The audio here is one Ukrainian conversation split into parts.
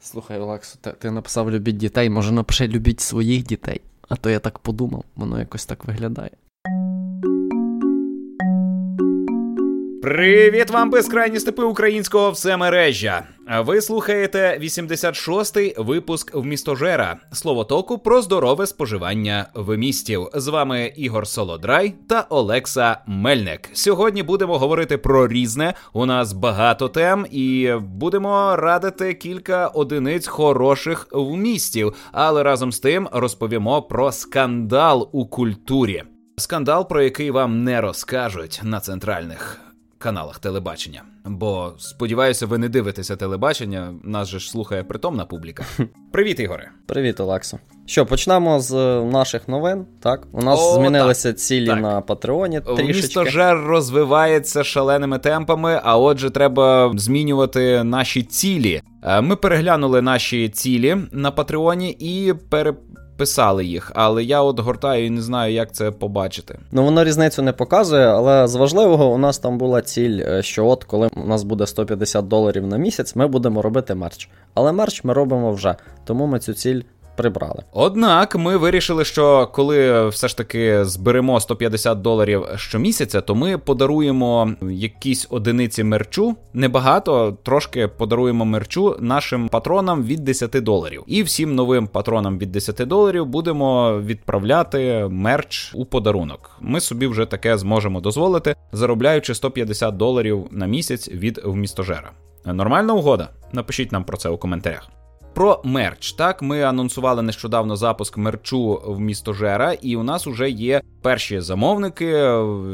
Слухай, Олексо, ти, ти написав любіть дітей, може напиши любіть своїх дітей. А то я так подумав, воно якось так виглядає. Привіт вам, безкрайні степи українського всемережжя. Ви слухаєте 86-й випуск в містожера словотоку про здорове споживання вимістів. З вами Ігор Солодрай та Олекса Мельник. Сьогодні будемо говорити про різне. У нас багато тем, і будемо радити кілька одиниць хороших вмістів. Але разом з тим розповімо про скандал у культурі. Скандал, про який вам не розкажуть на центральних каналах телебачення. Бо сподіваюся, ви не дивитеся телебачення. Нас же ж слухає притомна публіка. Привіт, Ігоре. Привіт, Олексо. Що, почнемо з наших новин. Так, у нас О, змінилися так. цілі так. на Патреоні. трішечки. Містожер розвивається шаленими темпами, а отже, треба змінювати наші цілі. Е, ми переглянули наші цілі на Патреоні і пере писали їх, але я от гортаю і не знаю, як це побачити. Ну воно різницю не показує, але з важливого у нас там була ціль, е, що от коли у нас буде 150 доларів на місяць, ми будемо робити мерч. Але мерч ми робимо вже, тому ми цю ціль прибрали. Однак ми вирішили, що коли все ж таки зберемо 150 доларів щомісяця, то ми подаруємо якісь одиниці мерчу. Небагато, трошки подаруємо мерчу нашим патронам від 10 доларів. І всім новим патронам від 10 доларів будемо відправляти мерч у подарунок. Ми собі вже таке зможемо дозволити, заробляючи 150 доларів на місяць від вмістожера. Нормальна угода? Напишіть нам про це у коментарях. Про мерч. Так, ми анонсували нещодавно запуск мерчу в місто Жера, і у нас вже є перші замовники.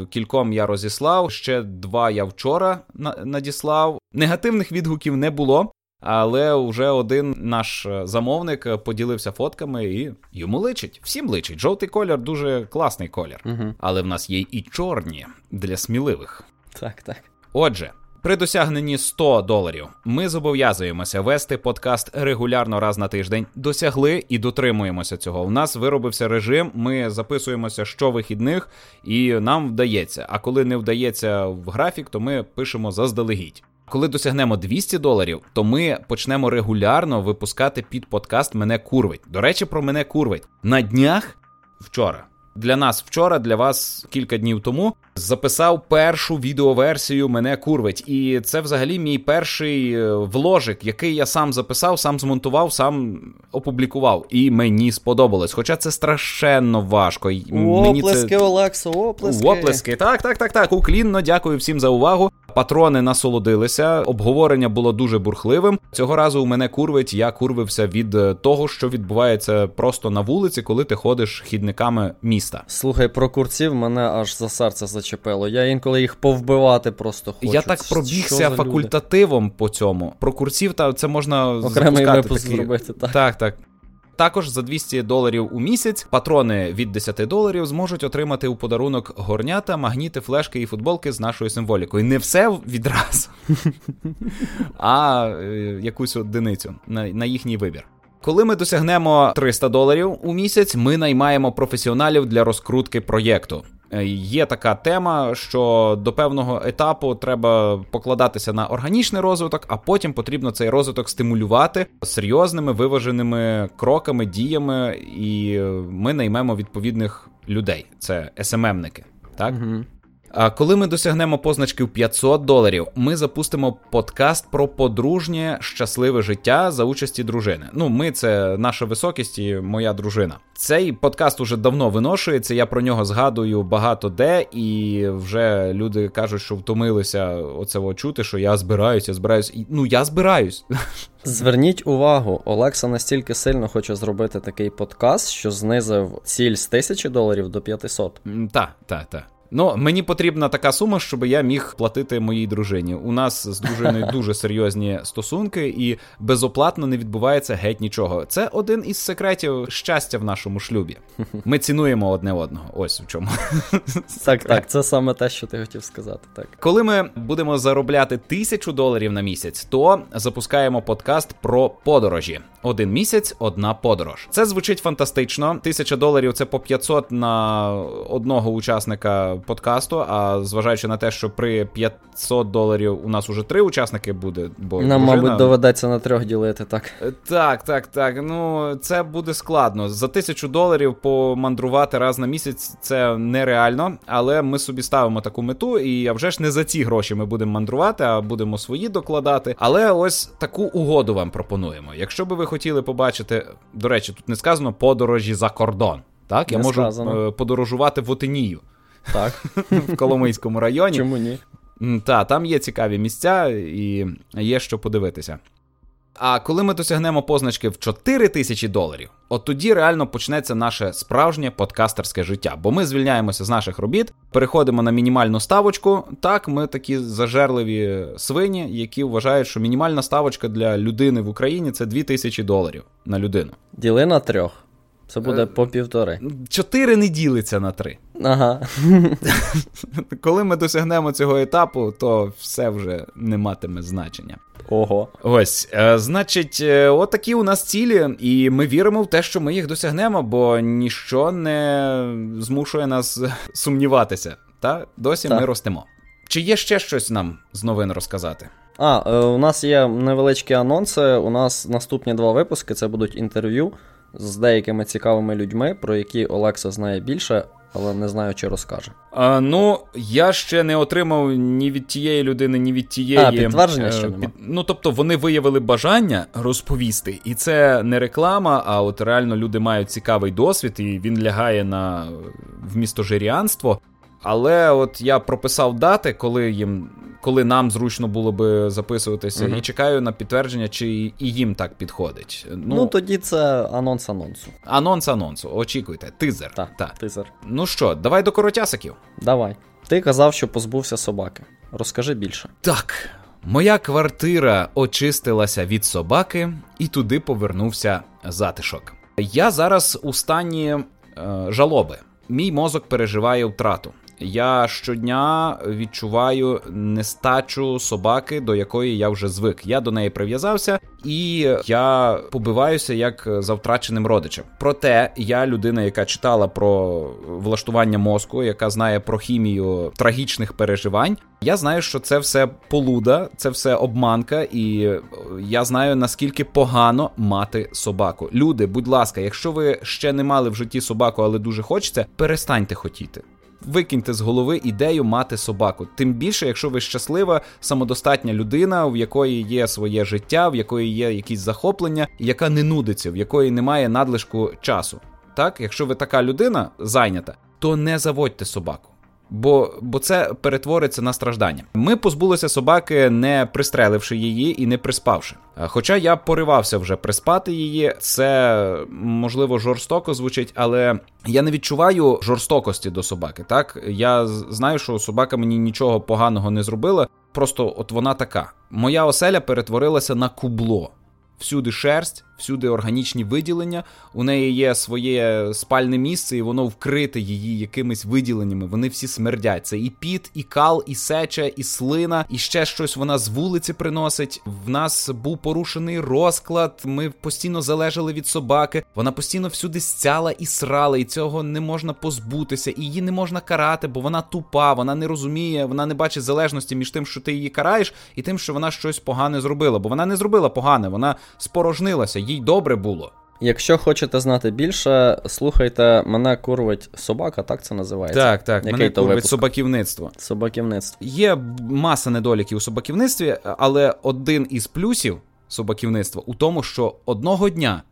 Кільком я розіслав, ще два я вчора надіслав. Негативних відгуків не було. Але вже один наш замовник поділився фотками, і йому личить. Всім личить. Жовтий колір дуже класний колір. Угу. Але в нас є і чорні для сміливих. Так, так. Отже, при досягненні 100 доларів ми зобов'язуємося вести подкаст регулярно раз на тиждень. Досягли і дотримуємося цього. У нас виробився режим. Ми записуємося щовихідних, і нам вдається. А коли не вдається в графік, то ми пишемо заздалегідь. Коли досягнемо 200 доларів, то ми почнемо регулярно випускати під подкаст Мене курвить. До речі, про мене курвить на днях вчора для нас вчора, для вас кілька днів тому записав першу відеоверсію мене курвить. І це взагалі мій перший е, вложик, який я сам записав, сам змонтував, сам опублікував. І мені сподобалось. Хоча це страшенно важко. Оплески, це... Олексо, оплески. Оплески. Так, так, так, так. Уклінно, дякую всім за увагу. Патрони насолодилися, обговорення було дуже бурхливим. Цього разу у мене курвить, я курвився від е, того, що відбувається просто на вулиці, коли ти ходиш хідниками міста. Слухай, про курців мене аж за серце зачепило. Я інколи їх повбивати просто хочу. Я так пробігся факультативом люди? по цьому. Про курців та це можна окремий випуск такі... зробити. Так, так. так. Також за 200 доларів у місяць патрони від 10 доларів зможуть отримати у подарунок горнята, магніти, флешки і футболки з нашою символікою. Не все відразу, а е, якусь одиницю на, їхній вибір. Коли ми досягнемо 300 доларів у місяць, ми наймаємо професіоналів для розкрутки проєкту. Е, є така тема, що до певного етапу треба покладатися на органічний розвиток, а потім потрібно цей розвиток стимулювати серйозними виваженими кроками, діями, і ми наймемо відповідних людей. Це СММники. Так? Угу. А коли ми досягнемо позначки в 500 доларів, ми запустимо подкаст про подружнє щасливе життя за участі дружини. Ну, ми це наша високість і моя дружина. Цей подкаст уже давно виношується. Я про нього згадую багато де, і вже люди кажуть, що втомилися оце чути, що я збираюся, збираюсь. Ну я збираюсь. Зверніть увагу, Олекса настільки сильно хоче зробити такий подкаст, що знизив ціль з тисячі доларів до 500. Так, так, так. Ну, мені потрібна така сума, щоб я міг платити моїй дружині. У нас з дружиною дуже серйозні стосунки, і безоплатно не відбувається геть нічого. Це один із секретів щастя в нашому шлюбі. Ми цінуємо одне одного. Ось в чому. Так, так, це саме те, що ти хотів сказати. Так, коли ми будемо заробляти тисячу доларів на місяць, то запускаємо подкаст про подорожі. один місяць, одна подорож. Це звучить фантастично. Тисяча доларів це по 500 на одного учасника подкасту. А зважаючи на те, що при 500 доларів у нас уже три учасники буде, бо нам, дружина... мабуть, доведеться на трьох ділити, так. Е, так, так, так. Ну це буде складно. За тисячу доларів помандрувати раз на місяць це нереально, але ми собі ставимо таку мету, і а вже ж не за ці гроші ми будемо мандрувати, а будемо свої докладати. Але ось таку угоду вам пропонуємо. Якщо би ви хотіли побачити, до речі, тут не сказано подорожі за кордон. Так, я Не можу сказано. е, подорожувати в Отинію Так. в Коломийському районі. Чому ні? Та, там є цікаві місця і є що подивитися. А коли ми досягнемо позначки в 4 тисячі доларів, от тоді реально почнеться наше справжнє подкастерське життя. Бо ми звільняємося з наших робіт, переходимо на мінімальну ставочку. Так, ми такі зажерливі свині, які вважають, що мінімальна ставочка для людини в Україні це 2 тисячі доларів на людину. Діли на трьох. Це буде Е, по півтори. Чотири не ділиться на три. Ага. Коли ми досягнемо цього етапу, то все вже не матиме значення. Ого. Ось, е, значить, е, отакі у нас цілі, і ми віримо в те, що ми їх досягнемо, бо ніщо не змушує нас сумніватися. Та досі Так. ми ростемо. Чи є ще щось нам з новин розказати? А, у нас є невеличкі анонси. У нас наступні два випуски це будуть інтерв'ю з деякими цікавими людьми, про які Олекса знає більше, але не знаю, чи розкаже. А, ну, я ще не отримав ні від тієї людини, ні від тієї. А, підтвердження е, ще нема? Ну, тобто, вони виявили бажання розповісти. І це не реклама, а от реально люди мають цікавий досвід, і він лягає на вмістожиріанство. Але от я прописав дати, коли їм. Коли нам зручно було би записуватися, Мгм. і чекаю на підтвердження, чи і їм так підходить. Ну, Ну, тоді це анонс анонсу. анонс анонсу, очікуйте, тизер. Так, Так. тизер. Ну що, давай до коротясиків. Давай. Ти казав, що позбувся собаки. Розкажи більше. Так, моя квартира очистилася від собаки, і туди повернувся затишок. Я зараз у стані е, жалоби. Мій мозок переживає втрату. Я щодня відчуваю нестачу собаки, до якої я вже звик. Я до неї прив'язався, і я побиваюся як за втраченим родичем. Проте я людина, яка читала про влаштування мозку, яка знає про хімію трагічних переживань. Я знаю, що це все полуда, це все обманка, і е, я знаю наскільки погано мати собаку. Люди, будь ласка, якщо ви ще не мали в житті собаку, але дуже хочеться, перестаньте хотіти. Викиньте з голови ідею мати собаку. Тим більше, якщо ви щаслива, самодостатня людина, в якої є своє життя, в якої є якісь захоплення, яка не нудиться, в якої немає надлишку часу. Так, якщо ви така людина зайнята, то не заводьте собаку. Бо, бо це перетвориться на страждання. Ми позбулися собаки, не пристреливши її і не приспавши. Е, Хоча я поривався вже приспати її, це можливо жорстоко звучить, але я не відчуваю жорстокості до собаки. Так я знаю, що собака мені нічого поганого не зробила. Просто от вона така. Моя оселя перетворилася на кубло. Всюди шерсть, всюди органічні виділення. У неї є своє спальне місце, і воно вкрите її якимись виділеннями. Вони всі смердять. Це і піт, і кал, і сеча, і слина, і ще щось вона з вулиці приносить. В нас був порушений розклад. Ми постійно залежали від собаки. Вона постійно всюди стяла і срала, і цього не можна позбутися. І її не можна карати, бо вона тупа, вона не розуміє, вона не бачить залежності між тим, що ти її караєш, і тим, що вона щось погане зробила. Бо вона не зробила погане, вона спорожнилася, їй добре було. Якщо хочете знати більше, слухайте, мене курвить собака, так це називається? Так, так, Який мене то курвить випуск? собаківництво. Собаківництво. Є маса недоліків у собаківництві, але один із плюсів собаківництва у тому, що одного дня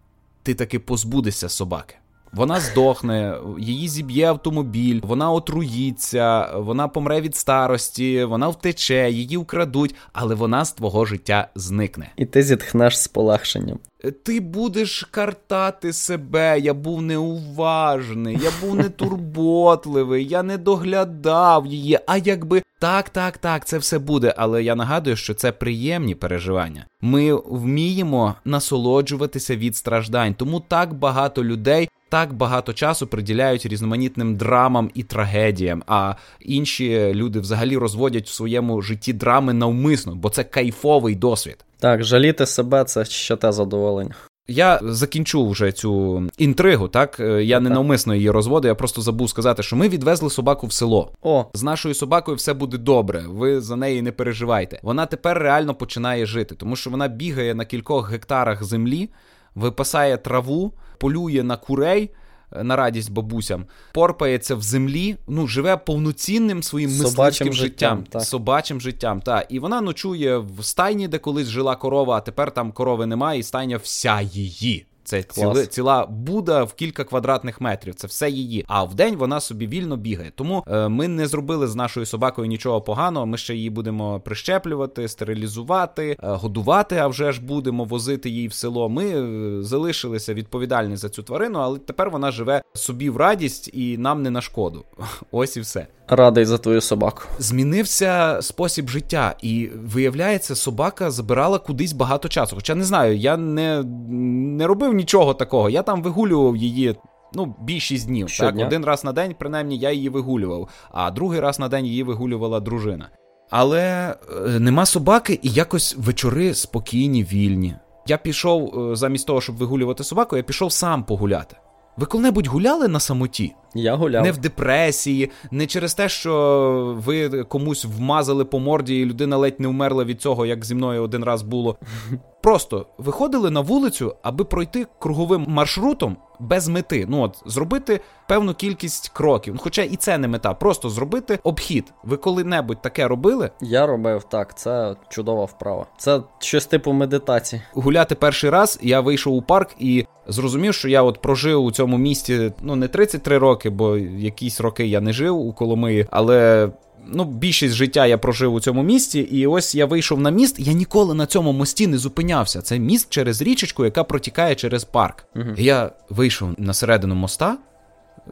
ти таки позбудешся собаки. Вона здохне, її зіб'є автомобіль, вона отруїться, вона помре від старості, вона втече, її вкрадуть, але вона з твого життя зникне. І ти зітхнеш з полегшенням. Ти будеш картати себе, я був неуважний, я був нетурботливий, я не доглядав її. А якби так, так, так, це все буде. Але я нагадую, що це приємні переживання. Ми вміємо насолоджуватися від страждань, тому так багато людей. Так багато часу приділяють різноманітним драмам і трагедіям, а інші люди взагалі розводять в своєму житті драми навмисно, бо це кайфовий досвід. Так, жаліти себе це ще те задоволення. Я закінчу вже цю інтригу, так е, я не навмисно її розводив, я просто забув сказати, що ми відвезли собаку в село. О, З нашою собакою все буде добре. Ви за неї не переживайте. Вона тепер реально починає жити, тому що вона бігає на кількох гектарах землі, випасає траву, полює на курей. е, На радість бабусям, порпається в землі, ну живе повноцінним своїм мисливським життям, життям, так. собачим життям. Та і вона ночує в стайні, де колись жила корова, а тепер там корови немає, і стайня вся її. Це ціли, ціла буда в кілька квадратних метрів. Це все її. А вдень вона собі вільно бігає. Тому е, ми не зробили з нашою собакою нічого поганого. Ми ще її будемо прищеплювати, стерилізувати, е, годувати. А вже ж будемо возити її в село. Ми е, залишилися відповідальні за цю тварину, але тепер вона живе собі в радість і нам не на шкоду. Ось і все. радий за твою собаку. Змінився спосіб життя, і виявляється, собака забирала кудись багато часу. Хоча не знаю, я не, не робив нічого такого. Я там вигулював її. Ну, більшість днів. Щодня? Так, один раз на день, принаймні, я її вигулював, а другий раз на день її вигулювала дружина. Але е, нема собаки, і якось вечори спокійні, вільні. Я пішов е, замість того, щоб вигулювати собаку, я пішов сам погуляти. Ви коли-небудь гуляли на самоті? Я гуляв. Не в депресії, не через те, що ви комусь вмазали по морді, і людина ледь не вмерла від цього, як зі мною один раз було. Просто виходили на вулицю, аби пройти круговим маршрутом без мети. Ну от зробити певну кількість кроків. Ну, Хоча і це не мета, просто зробити обхід. Ви коли-небудь таке робили? Я робив так, це чудова вправа. Це щось типу медитації. Гуляти перший раз я вийшов у парк і зрозумів, що я от прожив у цьому місті ну не 33 роки, бо якісь роки я не жив у Коломиї, але. Ну, більшість життя я прожив у цьому місті, і ось я вийшов на міст. Я ніколи на цьому мості не зупинявся. Це міст через річечку, яка протікає через парк. Угу. я вийшов на середину моста,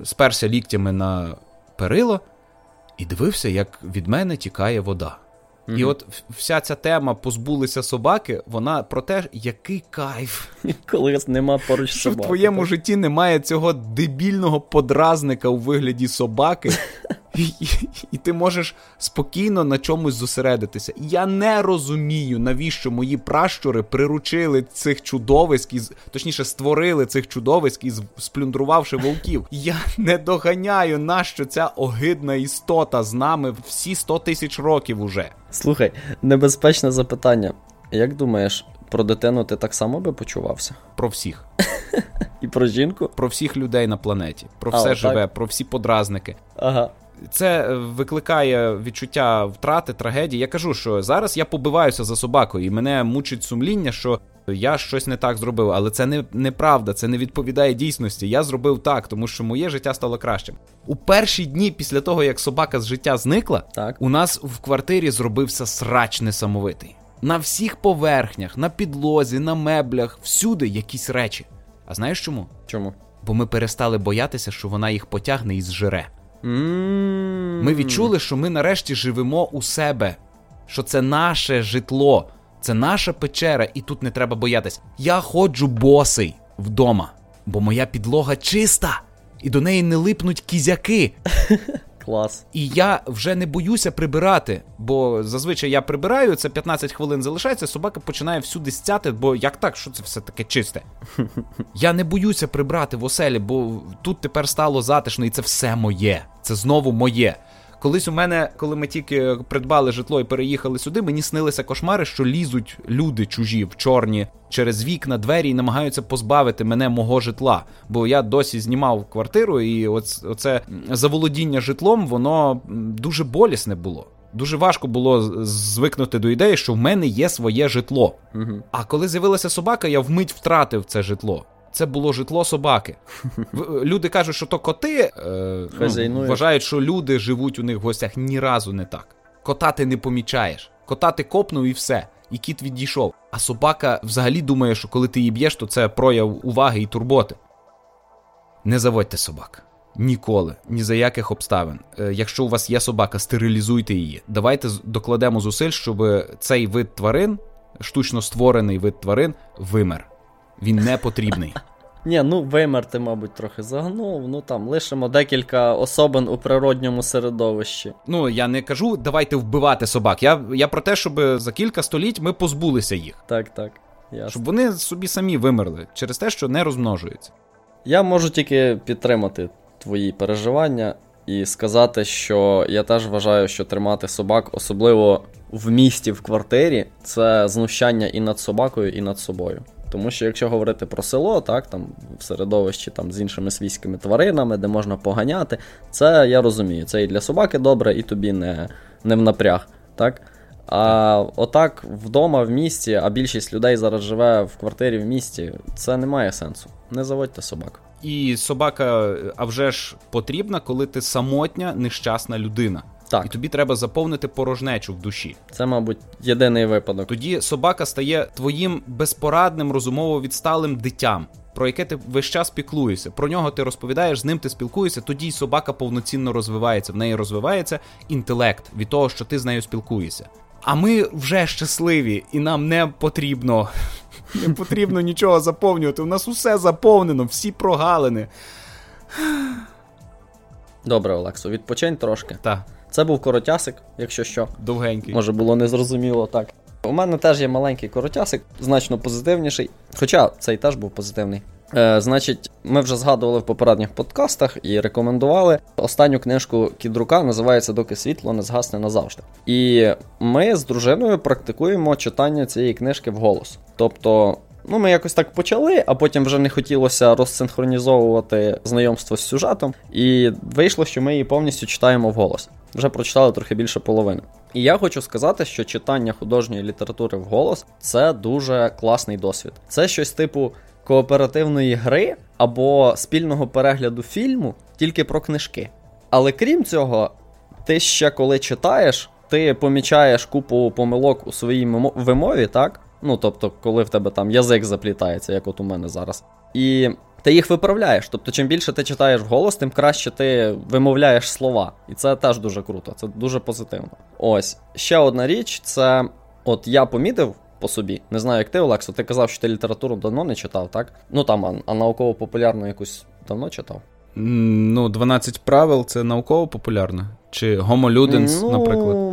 сперся ліктями на перило і дивився, як від мене тікає вода. І от вся ця тема позбулися собаки, вона про те, який кайф, Коли нема поруч що в твоєму так. житті немає цього дебільного подразника у вигляді собаки, і, і, і ти можеш спокійно на чомусь зосередитися. Я не розумію, навіщо мої пращури приручили цих чудовиськ із точніше створили цих чудовиськ із сплюндрувавши вовків. Я не доганяю, нащо ця огидна істота з нами всі 100 тисяч років уже. Слухай, небезпечне запитання. Як думаєш, про дитину ти так само би почувався? Про всіх. І про жінку? Про всіх людей на планеті, про А, все отак? живе, про всі подразники. Ага. Це викликає відчуття втрати, трагедії. Я кажу, що зараз я побиваюся за собакою, і мене мучить сумління, що я щось не так зробив. Але це не неправда, це не відповідає дійсності. Я зробив так, тому що моє життя стало кращим. У перші дні після того, як собака з життя зникла, Так. у нас в квартирі зробився срач несамовитий. На всіх поверхнях, на підлозі, на меблях, всюди якісь речі. А знаєш чому? Чому? Бо ми перестали боятися, що вона їх потягне і зжере. Ми відчули, що ми нарешті живемо у себе, що це наше житло, це наша печера, і тут не треба боятись. Я ходжу босий вдома, бо моя підлога чиста, і до неї не липнуть кізяки. Клас. І я вже не боюся прибирати, бо зазвичай я прибираю, це 15 хвилин залишається, собака починає всюди стяти, бо як так, що це все таке чисте? Я не боюся прибрати в оселі, бо тут тепер стало затишно, і це все моє. Це знову моє. Колись у мене, коли ми тільки придбали житло і переїхали сюди, мені снилися кошмари, що лізуть люди чужі в чорні через вікна, двері і намагаються позбавити мене мого житла. Бо я досі знімав квартиру, і оце заволодіння житлом, воно дуже болісне було. Дуже важко було звикнути до ідеї, що в мене є своє житло. Угу. А коли з'явилася собака, я вмить втратив це житло. Це було житло собаки. Люди кажуть, що то коти е, ну, вважають, що люди живуть у них в гостях. Ні разу не так. Кота ти не помічаєш. Кота ти копнув і все. І кіт відійшов. А собака взагалі думає, що коли ти її б'єш, то це прояв уваги і турботи. Не заводьте собак. Ніколи, ні за яких обставин. Е, Якщо у вас є собака, стерилізуйте її. Давайте докладемо зусиль, щоб цей вид тварин, штучно створений вид тварин, вимер. Він не потрібний. Ні, ну вимер ти, мабуть, трохи загнув. Ну там лишимо декілька особин у природньому середовищі. Ну я не кажу, давайте вбивати собак. Я, я про те, щоб за кілька століть ми позбулися їх. Так, так. Ясно. щоб вони собі самі вимерли через те, що не розмножуються. Я можу тільки підтримати твої переживання і сказати, що я теж вважаю, що тримати собак, особливо в місті, в квартирі, це знущання і над собакою, і над собою. Тому що якщо говорити про село, так там в середовищі там з іншими свійськими тваринами, де можна поганяти, це я розумію. Це і для собаки добре, і тобі не, не в напряг. так? А отак вдома в місті, а більшість людей зараз живе в квартирі в місті, це не має сенсу. Не заводьте собак. І собака, а вже ж потрібна, коли ти самотня, нещасна людина. Так. І тобі треба заповнити порожнечу в душі. Це, мабуть, єдиний випадок. Тоді собака стає твоїм безпорадним, розумово відсталим дитям, про яке ти весь час піклуєшся. Про нього ти розповідаєш, з ним ти спілкуєшся, тоді й собака повноцінно розвивається. В неї розвивається інтелект від того, що ти з нею спілкуєшся. А ми вже щасливі, і нам не потрібно не потрібно нічого заповнювати. У нас усе заповнено, всі прогалини. Добре, Олексо, відпочинь трошки. Так, Це був коротясик, якщо що. довгенький. Може було незрозуміло так. У мене теж є маленький коротясик, значно позитивніший. Хоча цей теж був позитивний. Е, Значить, ми вже згадували в попередніх подкастах і рекомендували останню книжку Кідрука, називається Доки світло не згасне назавжди. І ми з дружиною практикуємо читання цієї книжки вголос. Тобто. Ну, ми якось так почали, а потім вже не хотілося розсинхронізовувати знайомство з сюжетом, і вийшло, що ми її повністю читаємо вголос. Вже прочитали трохи більше половини. І я хочу сказати, що читання художньої літератури вголос це дуже класний досвід. Це щось типу кооперативної гри або спільного перегляду фільму тільки про книжки. Але крім цього, ти ще коли читаєш, ти помічаєш купу помилок у своїй вимові, так? Ну, тобто, коли в тебе там язик заплітається, як от у мене зараз. І ти їх виправляєш. Тобто, чим більше ти читаєш вголос, тим краще ти вимовляєш слова. І це теж дуже круто, це дуже позитивно. Ось ще одна річ, це от я помітив по собі. Не знаю, як ти, Олексо, ти казав, що ти літературу давно не читав, так? Ну там, а, а науково-популярну якусь давно читав. Ну, 12 правил це науково популярно? Чи Homo Ludens, ну, наприклад?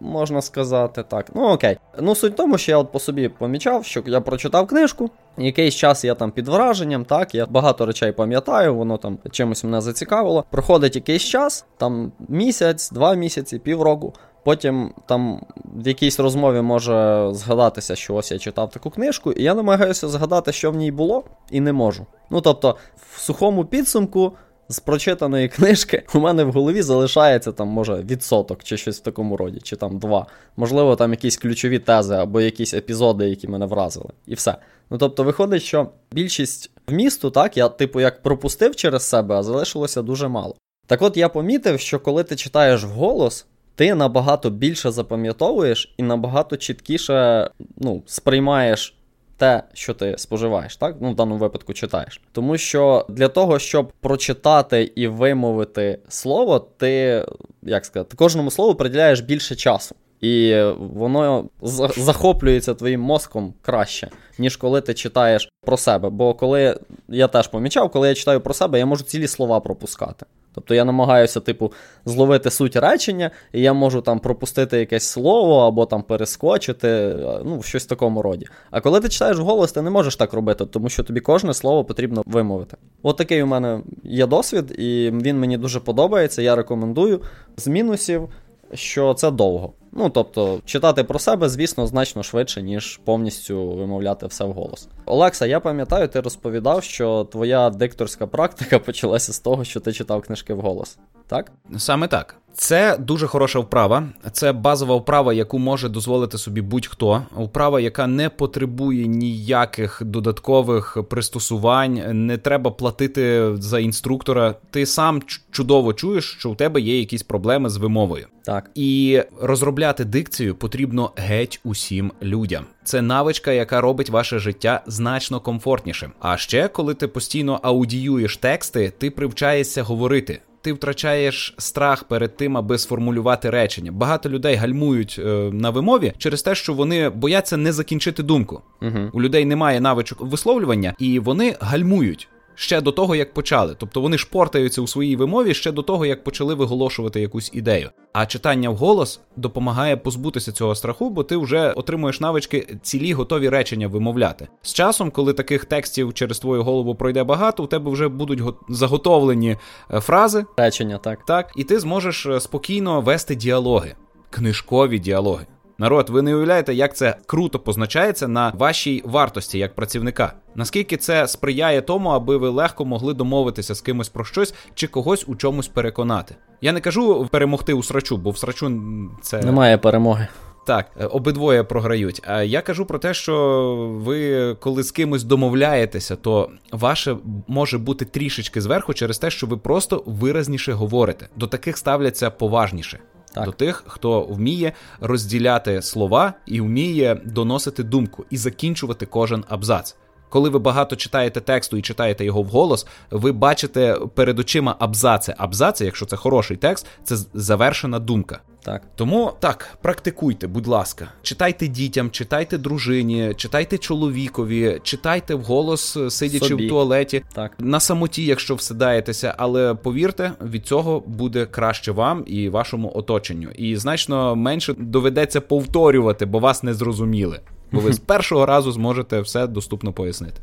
Можна сказати так. Ну окей. Ну, суть в тому, що я от по собі помічав, що я прочитав книжку, якийсь час я там під враженням, так, я багато речей пам'ятаю, воно там чимось мене зацікавило. Проходить якийсь час, там місяць, два місяці, півроку. Потім там в якійсь розмові може згадатися, що ось я читав таку книжку, і я намагаюся згадати, що в ній було, і не можу. Ну тобто, в сухому підсумку з прочитаної книжки у мене в голові залишається там, може, відсоток чи щось в такому роді, чи там два. Можливо, там якісь ключові тези або якісь епізоди, які мене вразили. І все. Ну тобто, виходить, що більшість вмісту, так, я, типу, як пропустив через себе, а залишилося дуже мало. Так от я помітив, що коли ти читаєш вголос, ти набагато більше запам'ятовуєш і набагато чіткіше ну, сприймаєш те, що ти споживаєш, так? Ну, в даному випадку читаєш. Тому що для того, щоб прочитати і вимовити слово, ти, як сказати, кожному слову приділяєш більше часу. І воно за- захоплюється твоїм мозком краще, ніж коли ти читаєш про себе. Бо коли я теж помічав, коли я читаю про себе, я можу цілі слова пропускати. Тобто я намагаюся, типу, зловити суть речення, і я можу там пропустити якесь слово або там перескочити, ну, щось в такому роді. А коли ти читаєш вголос, ти не можеш так робити, тому що тобі кожне слово потрібно вимовити. От такий у мене є досвід, і він мені дуже подобається. Я рекомендую. З мінусів, що це довго. Ну, тобто, читати про себе, звісно, значно швидше, ніж повністю вимовляти все вголос. Олекса, я пам'ятаю, ти розповідав, що твоя дикторська практика почалася з того, що ти читав книжки вголос. Так? Саме так. Це дуже хороша вправа. Це базова вправа, яку може дозволити собі будь-хто. Вправа, яка не потребує ніяких додаткових пристосувань, не треба платити за інструктора. Ти сам чудово чуєш, що у тебе є якісь проблеми з вимовою. Так. І розробляти дикцію потрібно геть усім людям. Це навичка, яка робить ваше життя значно комфортнішим. А ще, коли ти постійно аудіюєш тексти, ти привчаєшся говорити. Ти втрачаєш страх перед тим, аби сформулювати речення. Багато людей гальмують е, на вимові через те, що вони бояться не закінчити думку. Угу. У людей немає навичок висловлювання, і вони гальмують. Ще до того, як почали. Тобто вони шпортаються у своїй вимові ще до того, як почали виголошувати якусь ідею. А читання вголос допомагає позбутися цього страху, бо ти вже отримуєш навички цілі готові речення вимовляти. З часом, коли таких текстів через твою голову пройде багато, у тебе вже будуть заготовлені е, фрази. Речення, так. Так, і ти зможеш е, спокійно вести діалоги, книжкові діалоги. Народ, ви не уявляєте, як це круто позначається на вашій вартості як працівника. Наскільки це сприяє тому, аби ви легко могли домовитися з кимось про щось чи когось у чомусь переконати? Я не кажу перемогти у срачу, бо в срачу це немає перемоги. Так, е, обидвоє програють. А я кажу про те, що ви, коли з кимось домовляєтеся, то ваше може бути трішечки зверху через те, що ви просто виразніше говорите. До таких ставляться поважніше так. до тих, хто вміє розділяти слова і вміє доносити думку і закінчувати кожен абзац. Коли ви багато читаєте тексту і читаєте його вголос, ви бачите перед очима абзаци. Абзаци, якщо це хороший текст, це завершена думка. Так. Тому так, практикуйте, будь ласка, читайте дітям, читайте дружині, читайте чоловікові, читайте вголос, сидячи Собі. в туалеті, так. на самоті, якщо всидаєтеся, але повірте, від цього буде краще вам і вашому оточенню. І значно менше доведеться повторювати, бо вас не зрозуміли бо ви з першого разу зможете все доступно пояснити.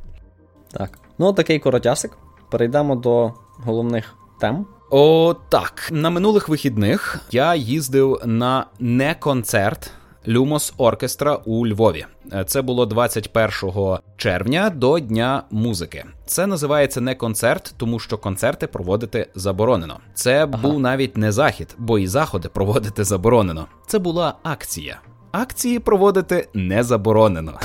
Так. Ну, такий коротясик. Перейдемо до головних тем. О, так. На минулих вихідних я їздив на не концерт Люмос Оркестра у Львові. Це було 21 червня до Дня музики. Це називається не концерт, тому що концерти проводити заборонено. Це ага. був навіть не захід, бо і заходи проводити заборонено. Це була акція акції проводити не заборонено.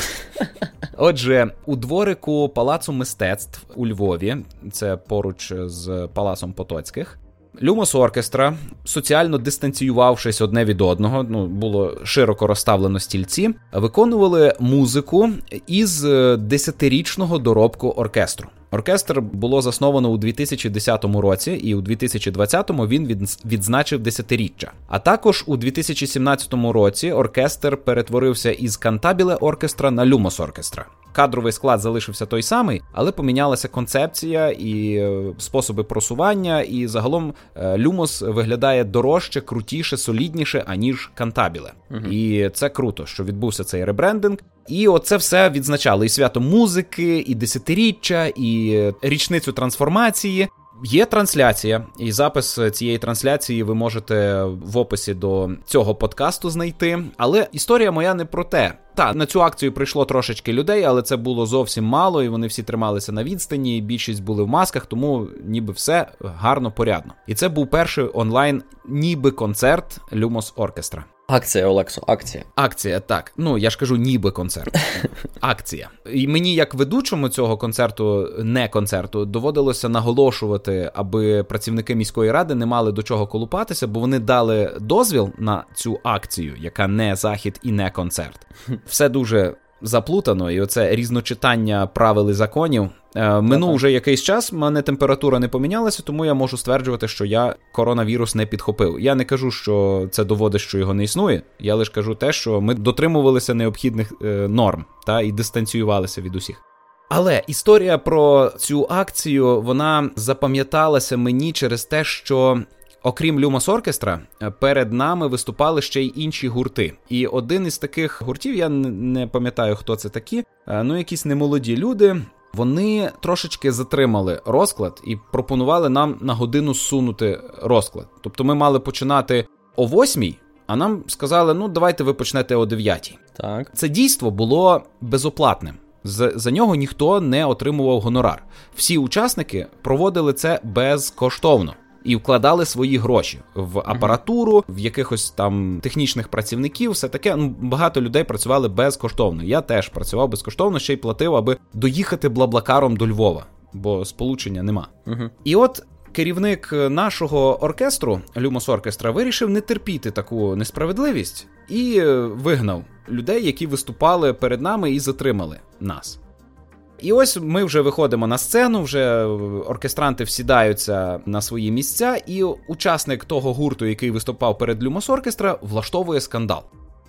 Отже, у дворику Палацу мистецтв у Львові, це поруч з Палацом Потоцьких. Люмос Оркестра, соціально дистанціювавшись одне від одного, ну було широко розставлено стільці, виконували музику із десятирічного доробку оркестру. Оркестр було засновано у 2010 році, і у 2020-му він відзначив десятиріччя. А також у 2017 році оркестр перетворився із кантабіле оркестра на люмос оркестра. Кадровий склад залишився той самий, але помінялася концепція і е, способи просування. І загалом е, люмос виглядає дорожче, крутіше, солідніше аніж кантабіле. Угу. І це круто, що відбувся цей ребрендинг. І оце все відзначало і свято музики, і десятиріччя, і річницю трансформації. Є трансляція, і запис цієї трансляції ви можете в описі до цього подкасту знайти. Але історія моя не про те. Та на цю акцію прийшло трошечки людей, але це було зовсім мало, і вони всі трималися на відстані. Більшість були в масках, тому ніби все гарно порядно. І це був перший онлайн, ніби концерт Люмос Оркестра. Акція, Олексо, акція. Акція, так. Ну я ж кажу, ніби концерт. Акція. І мені, як ведучому цього концерту, не концерту, доводилося наголошувати, аби працівники міської ради не мали до чого колупатися, бо вони дали дозвіл на цю акцію, яка не захід і не концерт. Все дуже заплутано, і оце різночитання правил і законів. Е, минув вже якийсь час, мене температура не помінялася, тому я можу стверджувати, що я коронавірус не підхопив. Я не кажу, що це доводить, що його не існує. Я лише кажу те, що ми дотримувалися необхідних е, норм та і дистанціювалися від усіх. Але історія про цю акцію вона запам'яталася мені через те, що Окрім Люмос Оркестра, перед нами виступали ще й інші гурти. І один із таких гуртів, я не пам'ятаю, хто це такі, е, ну якісь немолоді люди. Вони трошечки затримали розклад і пропонували нам на годину сунути розклад. Тобто ми мали починати о восьмій, а нам сказали: ну давайте ви почнете о дев'ятій. Так, це дійство було безоплатним. За, за нього ніхто не отримував гонорар. Всі учасники проводили це безкоштовно і вкладали свої гроші в апаратуру, в якихось там технічних працівників. Все таке ну багато людей працювали безкоштовно. Я теж працював безкоштовно, ще й платив, аби доїхати блаблакаром до Львова, бо сполучення нема. Угу. І от. Керівник нашого оркестру Люмос Оркестра вирішив не терпіти таку несправедливість і вигнав людей, які виступали перед нами і затримали нас. І ось ми вже виходимо на сцену, вже оркестранти всідаються на свої місця, і учасник того гурту, який виступав перед Люмос Оркестра, влаштовує скандал.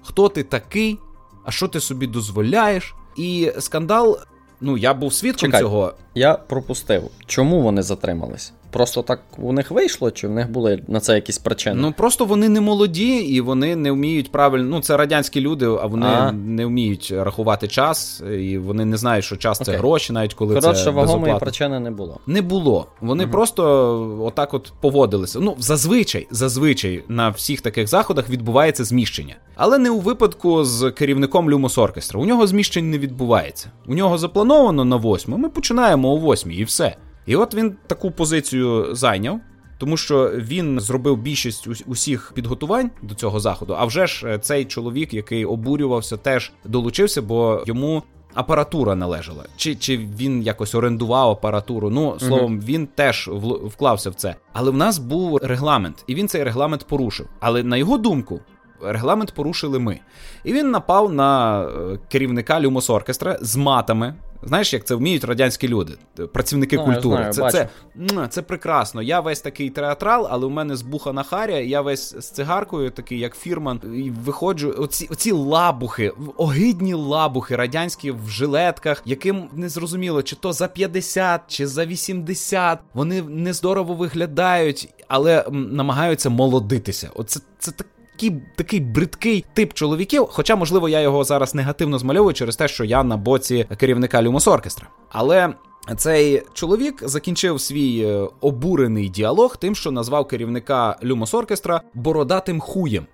Хто ти такий? А що ти собі дозволяєш? І скандал ну я був свідком Чекай, цього. Я пропустив. Чому вони затримались? Просто так у них вийшло, чи в них були на це якісь причини? Ну просто вони не молоді і вони не вміють правильно. Ну це радянські люди, а вони а. не вміють рахувати час, і вони не знають, що час Окей. це гроші, навіть коли Коротше, це вагомої причини не було. Не було. Вони угу. просто отак от поводилися. Ну зазвичай, зазвичай на всіх таких заходах відбувається зміщення, але не у випадку з керівником Люмос Оркестра. У нього зміщень не відбувається. У нього заплановано на восьму. Ми починаємо о восьмій і все. І от він таку позицію зайняв. Тому що він зробив більшість усіх підготувань до цього заходу. А вже ж е, цей чоловік, який обурювався, теж долучився, бо йому апаратура належала. Чи чи він якось орендував апаратуру? Ну словом, він теж вклався в це. Але в нас був регламент, і він цей регламент порушив. Але на його думку, регламент порушили ми. І він напав на е, керівника Люмос Оркестра з матами. Знаєш, як це вміють радянські люди, працівники знаю, культури. Знаю, це це, це прекрасно. Я весь такий театрал, але у мене збухана харя, я весь з цигаркою, такий, як фірман, і виходжу. Оці оці лабухи, огидні лабухи, радянські в жилетках, яким не зрозуміло, чи то за 50, чи за 80. Вони нездорово виглядають, але намагаються молодитися. Оце це так такий такий бридкий тип чоловіків. Хоча, можливо, я його зараз негативно змальовую через те, що я на боці керівника Люмос Оркестра. Але. Цей чоловік закінчив свій е, обурений діалог тим, що назвав керівника Люмос Оркестра бородатим хуєм.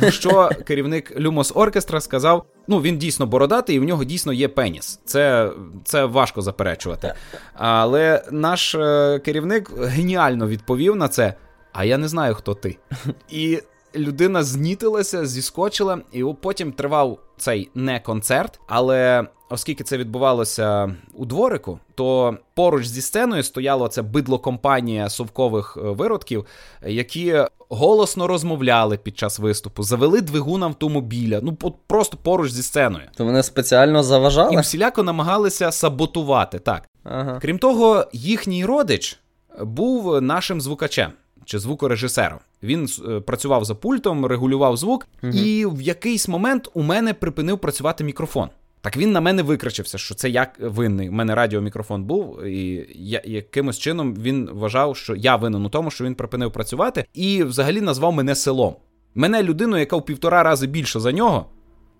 На що керівник Люмос Оркестра сказав: ну він дійсно бородатий, і в нього дійсно є пеніс. Це це важко заперечувати. Але наш е, керівник геніально відповів на це. А я не знаю, хто ти. І людина знітилася, зіскочила, і потім тривав цей не концерт. Але оскільки це відбувалося у дворику, то поруч зі сценою стояла це бидло-компанія совкових е, виродків, які голосно розмовляли під час виступу, завели двигун автомобіля. Ну просто поруч зі сценою. То вони спеціально заважали? І всіляко намагалися саботувати. Так ага. крім того, їхній родич був нашим звукачем чи звукорежисером. Він е, працював за пультом, регулював звук, угу. і в якийсь момент у мене припинив працювати мікрофон. Так він на мене викричався, що це як винний. У мене радіомікрофон був, і я якимось чином він вважав, що я винен у тому, що він припинив працювати, і взагалі назвав мене селом. Мене людину, яка в півтора рази більше за нього,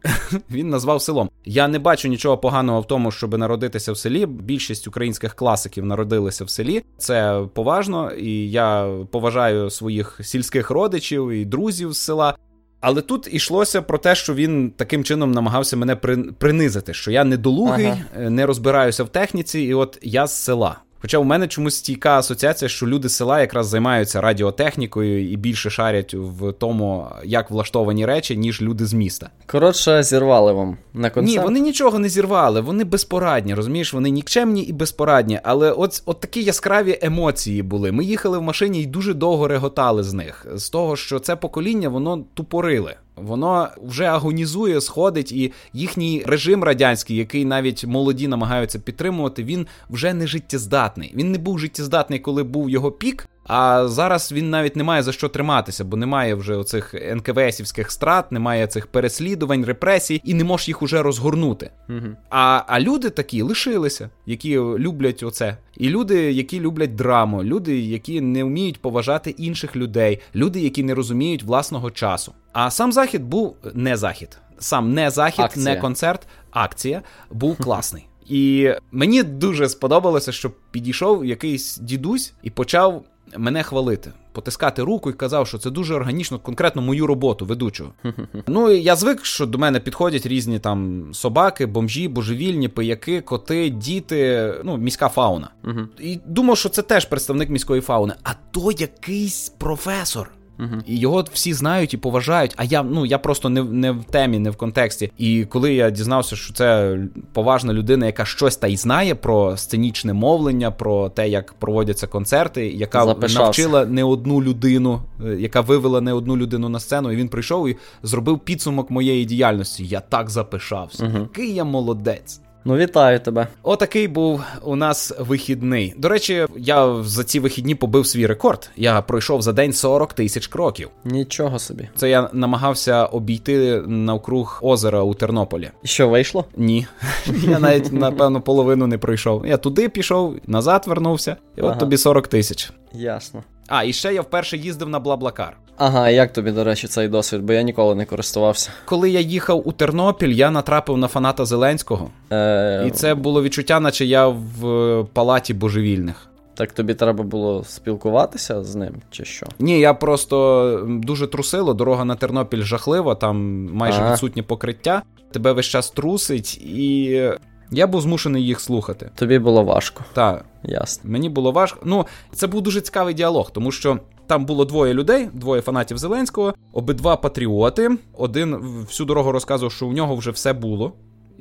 він назвав селом. Я не бачу нічого поганого в тому, щоб народитися в селі. Більшість українських класиків народилися в селі. Це поважно, і я поважаю своїх сільських родичів і друзів з села. Але тут йшлося про те, що він таким чином намагався мене принизити, що я недолугий, ага. не розбираюся в техніці, і от я з села. Хоча у мене чомусь стійка асоціація, що люди села якраз займаються радіотехнікою і більше шарять в тому, як влаштовані речі, ніж люди з міста. Коротше, зірвали вам на концерт? Ні, вони нічого не зірвали, вони безпорадні, розумієш, вони нікчемні і безпорадні. Але от от такі яскраві емоції були. Ми їхали в машині і дуже довго реготали з них, з того, що це покоління, воно тупориле. Воно вже агонізує, сходить, і їхній режим радянський, який навіть молоді намагаються підтримувати, він вже не життєздатний. Він не був життєздатний, коли був його пік. А зараз він навіть не має за що триматися, бо немає вже оцих НКВСівських страт, немає цих переслідувань, репресій, і не можеш їх уже розгорнути. Угу. А а люди такі лишилися, які люблять оце. І люди, які люблять драму, люди, які не вміють поважати інших людей, люди, які не розуміють власного часу. А сам захід був не захід, сам не захід, акція. не концерт, акція був класний. І мені дуже сподобалося, що підійшов якийсь дідусь і почав мене хвалити, потискати руку і казав, що це дуже органічно, конкретно мою роботу ведучого. Ну я звик, що до мене підходять різні там собаки, бомжі, божевільні, пияки, коти, діти, ну, міська фауна. І думав, що це теж представник міської фауни. А то якийсь професор. Uh-huh. І його всі знають і поважають. А я ну я просто не не в темі, не в контексті. І коли я дізнався, що це поважна людина, яка щось та й знає про сценічне мовлення, про те, як проводяться концерти, яка Запишався. навчила не одну людину, е, яка вивела не одну людину на сцену, і він прийшов і зробив підсумок моєї діяльності. Я так запишався. Uh-huh. Який я молодець. Ну, вітаю тебе. Отакий був у нас вихідний. До речі, я за ці вихідні побив свій рекорд. Я пройшов за день 40 тисяч кроків. Нічого собі. Це я намагався обійти навкруг озера у Тернополі. Що вийшло? Ні. Я навіть, напевно, половину не пройшов. Я туди пішов, назад вернувся, і от Ага. тобі 40 тисяч. Ясно. А, і ще я вперше їздив на Блаблакар. Ага, як тобі, до речі, цей досвід, бо я ніколи не користувався. Коли я їхав у Тернопіль, я натрапив на фаната Зеленського, Е, і це було відчуття, наче я в е, палаті божевільних. Так тобі треба було спілкуватися з ним, чи що? Ні, я просто дуже трусило. Дорога на Тернопіль жахлива, там майже Ага. відсутнє покриття. Тебе весь час трусить, і я був змушений їх слухати. Тобі було важко, Так, ясно. мені було важко. Ну, це був дуже цікавий діалог, тому що. Там було двоє людей, двоє фанатів Зеленського, обидва патріоти. Один всю дорогу розказував, що у нього вже все було.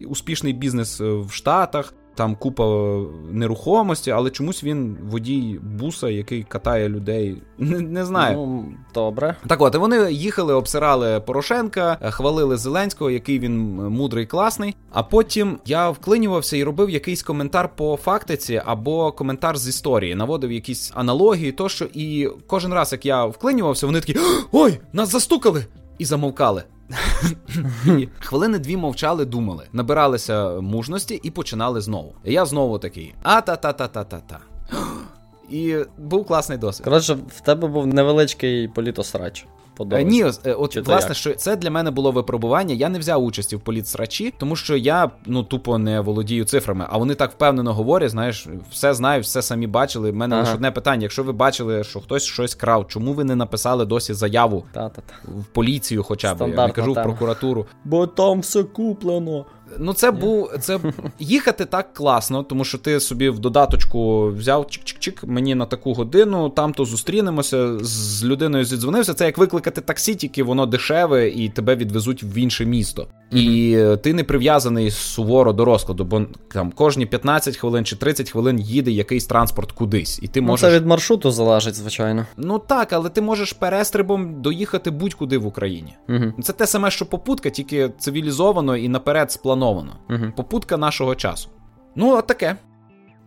Успішний бізнес е, в Штатах, там купа е, нерухомості, але чомусь він водій буса, який катає людей. Не, не знаю. Ну, добре. Так от, і вони їхали, обсирали Порошенка, е, хвалили Зеленського, який він мудрий, класний. А потім я вклинювався і робив якийсь коментар по фактиці або коментар з історії, наводив якісь аналогії, тощо. І кожен раз, як я вклинювався, вони такі: Ой, нас застукали! І замовкали. І хвилини дві мовчали, думали, набиралися мужності і починали знову. Я знову такий: а-та-та-та-та-та-та. І був класний досвід. Коротше, в тебе був невеличкий політосрач. Подобається. Ні, е, от Чи власне, що це для мене було випробування. Я не взяв участі в політсрачі, тому що я ну тупо не володію цифрами. А вони так впевнено говорять, знаєш, все знають, все самі бачили. У мене Ага. лише одне питання: якщо ви бачили, що хтось щось крав, чому ви не написали досі заяву Та-та-та. в поліцію, хоча б я не кажу кажу в прокуратуру. Бо там все куплено. Ну, це був це їхати так класно, тому що ти собі в додаточку взяв чик-чик-чик, мені на таку годину, там то зустрінемося, з людиною зідзвонився. Це як викликати таксі, тільки воно дешеве і тебе відвезуть в інше місто. І е, ти не прив'язаний суворо до розкладу, бо там кожні 15 хвилин чи 30 хвилин їде якийсь транспорт кудись, і ти Ну, можеш. це від маршруту залежить, звичайно. Ну так, але ти можеш перестрибом доїхати будь-куди в Україні. Це те саме, що попутка, тільки цивілізовано і наперед сплановано. Угу. Попутка нашого часу. Ну, от таке.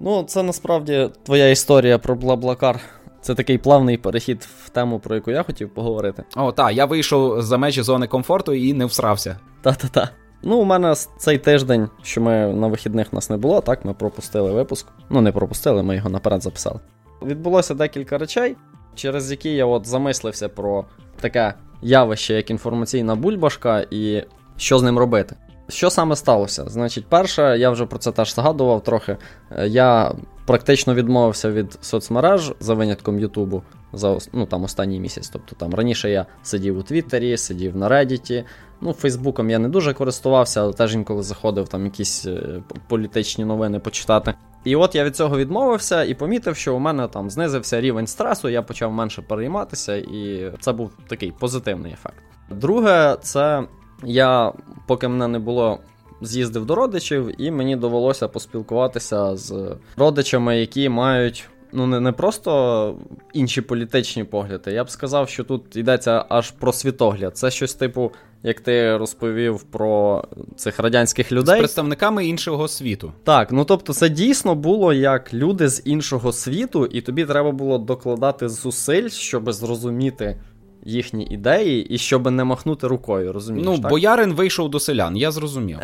Ну, це насправді твоя історія про Блаблакар. Це такий плавний перехід в тему, про яку я хотів поговорити. О, так, я вийшов за межі зони комфорту і не всрався. Та-та-та. Ну, у мене цей тиждень, що ми на вихідних нас не було, так, ми пропустили випуск. Ну, не пропустили, ми його наперед записали. Відбулося декілька речей, через які я от замислився про таке явище, як інформаційна бульбашка, і що з ним робити. Що саме сталося? Значить, перше, я вже про це теж згадував трохи. Е, Я практично відмовився від соцмереж за винятком Ютубу за ну, там, останній місяць. Тобто там раніше я сидів у Твіттері, сидів на Reddit, Ну, Фейсбуком я не дуже користувався, але теж інколи заходив там якісь е, політичні новини почитати. І от я від цього відмовився і помітив, що у мене там знизився рівень стресу, я почав менше перейматися, і це був такий позитивний ефект. Друге, це я, поки мене не було, з'їздив до родичів, і мені довелося поспілкуватися з родичами, які мають. Ну, не, не просто інші політичні погляди. Я б сказав, що тут йдеться аж про світогляд. Це щось типу, як ти розповів про цих радянських людей З представниками іншого світу. Так, ну тобто це дійсно було як люди з іншого світу, і тобі треба було докладати зусиль, щоб зрозуміти їхні ідеї і щоб не махнути рукою, розумієш? ну, так? боярин вийшов до селян, я зрозумів.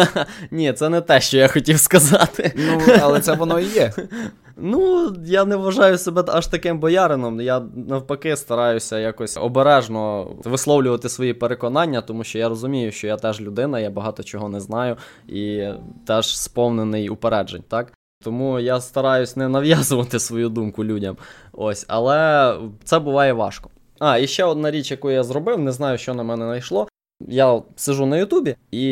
Ні, це не те, що я хотів сказати. Ну, але це воно і є. Ну, я не вважаю себе аж таким боярином. Я навпаки стараюся якось обережно висловлювати свої переконання, тому що я розумію, що я теж людина, я багато чого не знаю і теж сповнений упереджень, так? Тому я стараюсь не нав'язувати свою думку людям. Ось, але це буває важко. А, і ще одна річ, яку я зробив, не знаю, що на мене знайшло. Я сижу на Ютубі, і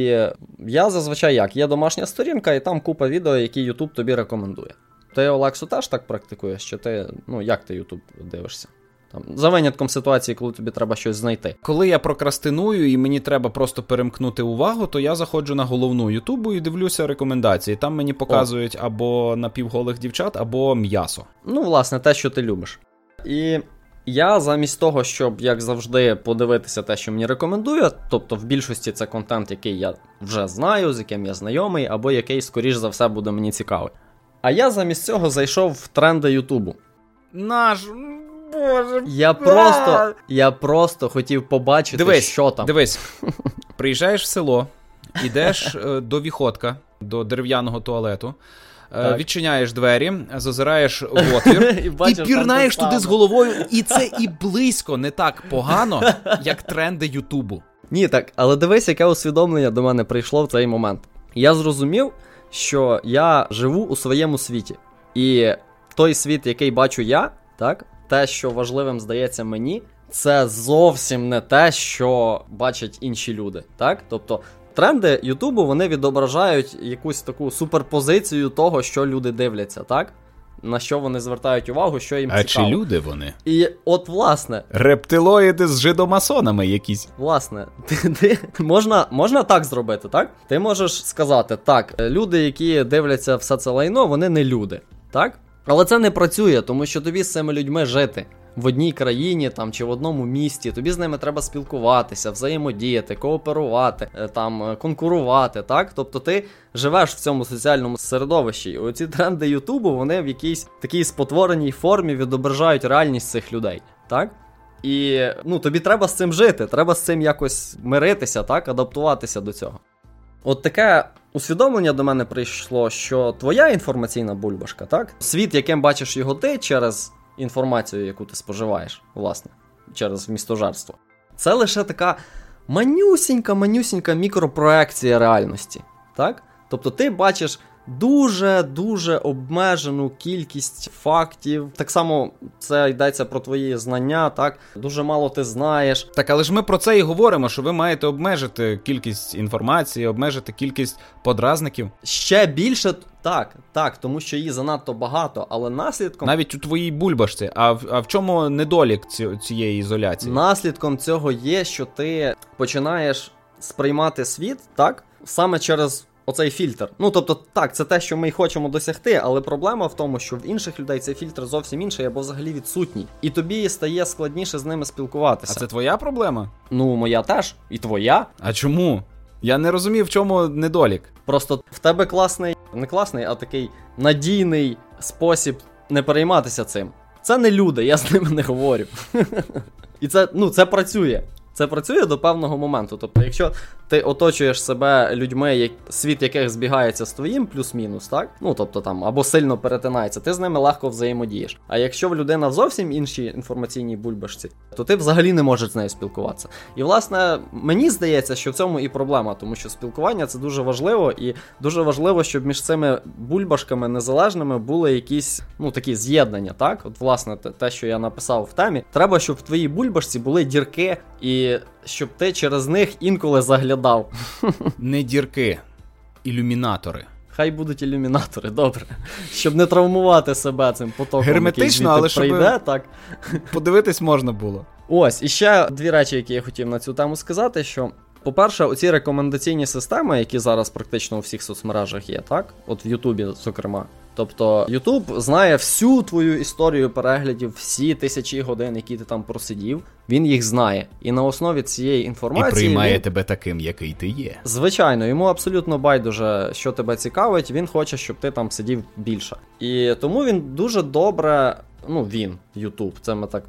я зазвичай як? Є домашня сторінка, і там купа відео, які Ютуб тобі рекомендує. Ти Олексу теж так практикуєш? Чи ти, ну як ти Ютуб дивишся? Там, за винятком ситуації, коли тобі треба щось знайти. Коли я прокрастиную і мені треба просто перемкнути увагу, то я заходжу на головну Ютубу і дивлюся рекомендації. Там мені показують або напівголих дівчат, або м'ясо. Ну, власне, те, що ти любиш. І Я замість того, щоб як завжди подивитися те, що мені рекомендує, тобто в більшості це контент, який я вже знаю, з яким я знайомий, або який, скоріш за все, буде мені цікавий. А я замість цього зайшов в тренди Ютубу. Наш. Боже. Я просто я просто хотів побачити, Дивись, що там. Дивись, приїжджаєш в село, ідеш е, до віходка, до дерев'яного туалету. Е, Так. Відчиняєш двері, зазираєш в отвір І і, бачиш, там пірнаєш туди з головою, і це і близько не так погано, як тренди Ютубу. Ні, так, але дивись, яке усвідомлення до мене прийшло в цей момент. Я зрозумів, що я живу у своєму світі. І той світ, який бачу я, так, те, що важливим здається мені, це зовсім не те, що бачать інші люди. Так? Тобто тренди Ютубу вони відображають якусь таку суперпозицію того, що люди дивляться, так? На що вони звертають увагу, що їм а цікаво. люди вони? І от, власне, Рептилоїди з жидомасонами якісь. Власне, ти, ти, можна, можна так зробити, так? Ти можеш сказати, так, люди, які дивляться все це лайно, вони не люди, так? Але це не працює, тому що тобі з цими людьми жити в одній країні там чи в одному місті. Тобі з ними треба спілкуватися, взаємодіяти, кооперувати, е, там е, конкурувати. Так, тобто ти живеш в цьому соціальному середовищі. І оці тренди Ютубу вони в якійсь такій спотвореній формі відображають реальність цих людей. Так? І ну, тобі треба з цим жити, треба з цим якось миритися, так, адаптуватися до цього. От таке усвідомлення до мене прийшло, що твоя інформаційна бульбашка, так? Світ, яким бачиш його ти через інформацію, яку ти споживаєш, власне, через містожарство. Це лише така манюсінька, манюсінька мікропроекція реальності. Так? Тобто ти бачиш дуже-дуже обмежену кількість фактів. Так само це йдеться про твої знання, так? Дуже мало ти знаєш. Так, але ж ми про це і говоримо, що ви маєте обмежити кількість інформації, обмежити кількість подразників. Ще більше так, так, тому що її занадто багато, але наслідком Навіть у твоїй бульбашці. А в, а в чому недолік ці- цієї ізоляції? наслідком цього є, що ти починаєш сприймати світ так саме через. Оцей фільтр. Ну тобто, так, це те, що ми й хочемо досягти, але проблема в тому, що в інших людей цей фільтр зовсім інший або взагалі відсутній. І тобі стає складніше з ними спілкуватися. А це твоя проблема? Ну, моя теж, і твоя. А чому? Я не розумів, в чому недолік. Просто в тебе класний, не класний, а такий надійний спосіб не перейматися цим. Це не люди, я з ними не говорю. І це, ну, це працює. Це працює до певного моменту. Тобто, якщо ти оточуєш себе людьми, як, світ яких збігається з твоїм, плюс-мінус, так? Ну тобто там або сильно перетинається, ти з ними легко взаємодієш. А якщо в людина в зовсім іншій інформаційній бульбашці, то ти взагалі не можеш з нею спілкуватися. І власне мені здається, що в цьому і проблема, тому що спілкування це дуже важливо, і дуже важливо, щоб між цими бульбашками незалежними були якісь ну такі з'єднання. Так, от власне те, що я написав в темі, треба, щоб в твоїй бульбашці були дірки, і щоб ти через них інколи заглядав. Не дірки, ілюмінатори. Хай будуть ілюмінатори, добре. Щоб не травмувати себе цим потоком. Герметично, який але щоб- прийде, так. Подивитись можна було. Ось, і ще дві речі, які я хотів на цю тему сказати, що. По-перше, оці рекомендаційні системи, які зараз практично у всіх соцмережах є, так? От в Ютубі, зокрема. Тобто, Ютуб знає всю твою історію переглядів, всі тисячі годин, які ти там просидів, він їх знає. І на основі цієї І інформації. приймає він... тебе таким, який ти є. Звичайно, йому абсолютно байдуже, що тебе цікавить. Він хоче, щоб ти там сидів більше. І тому він дуже добре. Ну, він, Ютуб, це ми так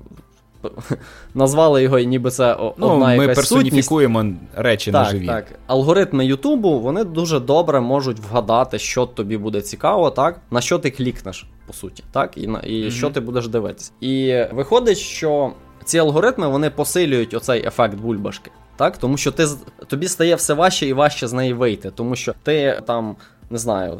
назвали його, і ніби це Ну, одна ми якась сутність. персоніфікуємо речі на Так, живі. так. Алгоритми Ютубу вони дуже добре можуть вгадати, що тобі буде цікаво, так на що ти клікнеш, по суті, так, і на і Мгм. що ти будеш дивитися. І виходить, що ці алгоритми вони посилюють оцей ефект бульбашки. Так, тому що ти тобі стає все важче і важче з неї вийти, тому що ти там не знаю,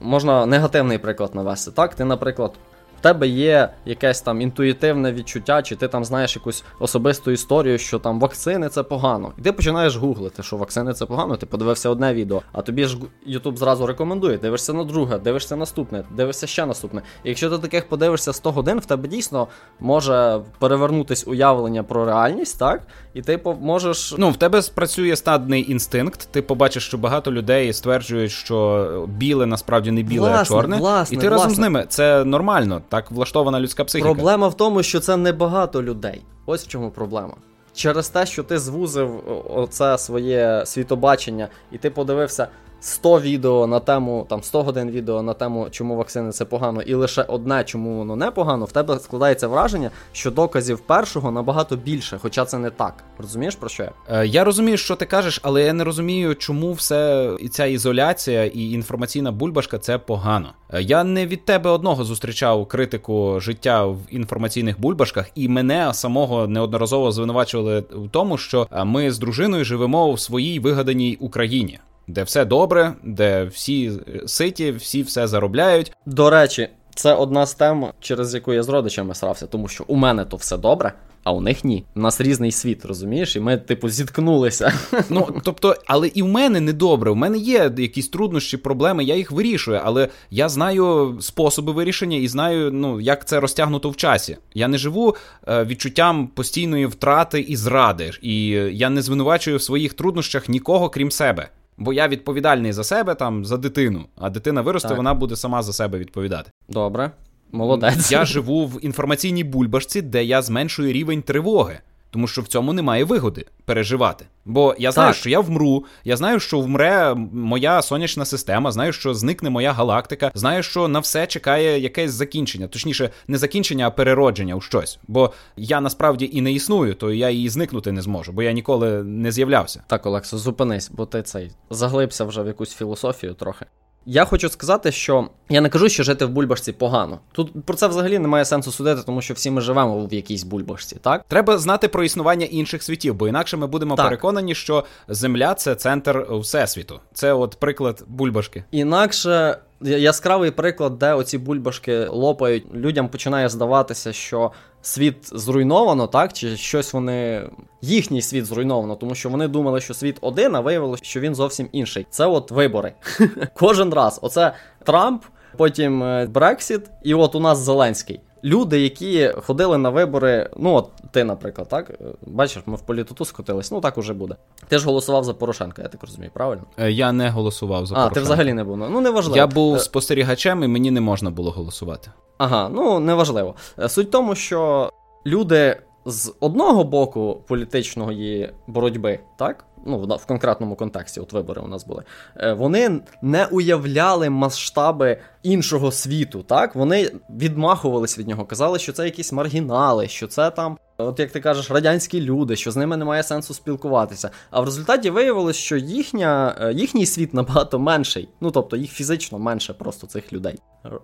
можна негативний приклад навести. Так, ти, наприклад, в тебе є якесь там інтуїтивне відчуття, чи ти там знаєш якусь особисту історію, що там вакцини це погано. І ти починаєш гуглити, що вакцини це погано, ти подивився одне відео, а тобі ж Ютуб зразу рекомендує, дивишся на друге, дивишся наступне, дивишся ще наступне. І якщо ти таких подивишся 100 годин, в тебе дійсно може перевернутись уявлення про реальність, так? І ти по- можеш. Ну, в тебе спрацює стадний інстинкт. Ти побачиш, що багато людей стверджують, що біле насправді не біле, а чорне. власне, і ти разом з ними. Це нормально. Так влаштована людська психіка. Проблема в тому, що це небагато людей. Ось в чому проблема. Через те, що ти звузив оце своє світобачення, і ти подивився 100 відео на тему, там 100 годин відео на тему, чому вакцини це погано, і лише одне, чому воно не погано, в тебе складається враження, що доказів першого набагато більше, хоча це не так. Розумієш про що я? Е, я розумію, що ти кажеш, але я не розумію, чому все і ця ізоляція і інформаційна бульбашка це погано. Е, я не від тебе одного зустрічав критику життя в інформаційних бульбашках, і мене самого неодноразово звинувачували в тому, що е, ми з дружиною живемо в своїй вигаданій Україні де все добре, де всі ситі, всі все заробляють. До речі, це одна з тем, через яку я з родичами срався, тому що у мене то все добре. А у них ні. У нас різний світ, розумієш? І ми, типу, зіткнулися. Ну тобто, але і в мене не добре. У мене є якісь труднощі, проблеми, я їх вирішую, але я знаю способи вирішення і знаю, ну як це розтягнуто в часі. Я не живу е, відчуттям постійної втрати і зради, і я не звинувачую в своїх труднощах нікого крім себе. Бо я відповідальний за себе там за дитину, а дитина виросте, так. вона буде сама за себе відповідати. Добре, молодець. Я живу в інформаційній бульбашці, де я зменшую рівень тривоги тому що в цьому немає вигоди переживати. Бо я знаю, так. що я вмру, я знаю, що вмре моя сонячна система, знаю, що зникне моя галактика, знаю, що на все чекає якесь закінчення, точніше, не закінчення, а переродження у щось. Бо я насправді і не існую, то я її зникнути не зможу, бо я ніколи не з'являвся. Так, Олексо, зупинись, бо ти цей заглибся вже в якусь філософію трохи. Я хочу сказати, що я не кажу, що жити в бульбашці погано. Тут про це взагалі немає сенсу судити, тому що всі ми живемо в якійсь бульбашці, так? Треба знати про існування інших світів, бо інакше ми будемо так. переконані, що Земля це центр всесвіту. Це от приклад бульбашки. Інакше яскравий приклад, де оці бульбашки лопають, людям починає здаватися, що світ зруйновано, так? Чи щось вони. Їхній світ зруйновано, тому що вони думали, що світ один, а виявилося, що він зовсім інший. Це от вибори. Кожен раз. Оце Трамп, потім е, Брексіт, і от у нас Зеленський. Люди, які ходили на вибори, ну от ти, наприклад, так е, бачиш, ми в політоту скотились, ну так уже буде. Ти ж голосував за Порошенка, я так розумію, правильно? Е, я не голосував за а, Порошенка. А, ти взагалі не був. Ну неважливо. Я був спостерігачем, і мені не можна було голосувати. Ага, ну неважливо. Суть в тому, що люди з одного боку політичної боротьби, так? Ну, в конкретному контексті, от вибори у нас були, е, вони не уявляли масштаби іншого світу. так? Вони відмахувались від нього, казали, що це якісь маргінали, що це там, от як ти кажеш, радянські люди, що з ними немає сенсу спілкуватися. А в результаті виявилось, що їхня, е, їхній світ набагато менший. Ну тобто їх фізично менше просто цих людей.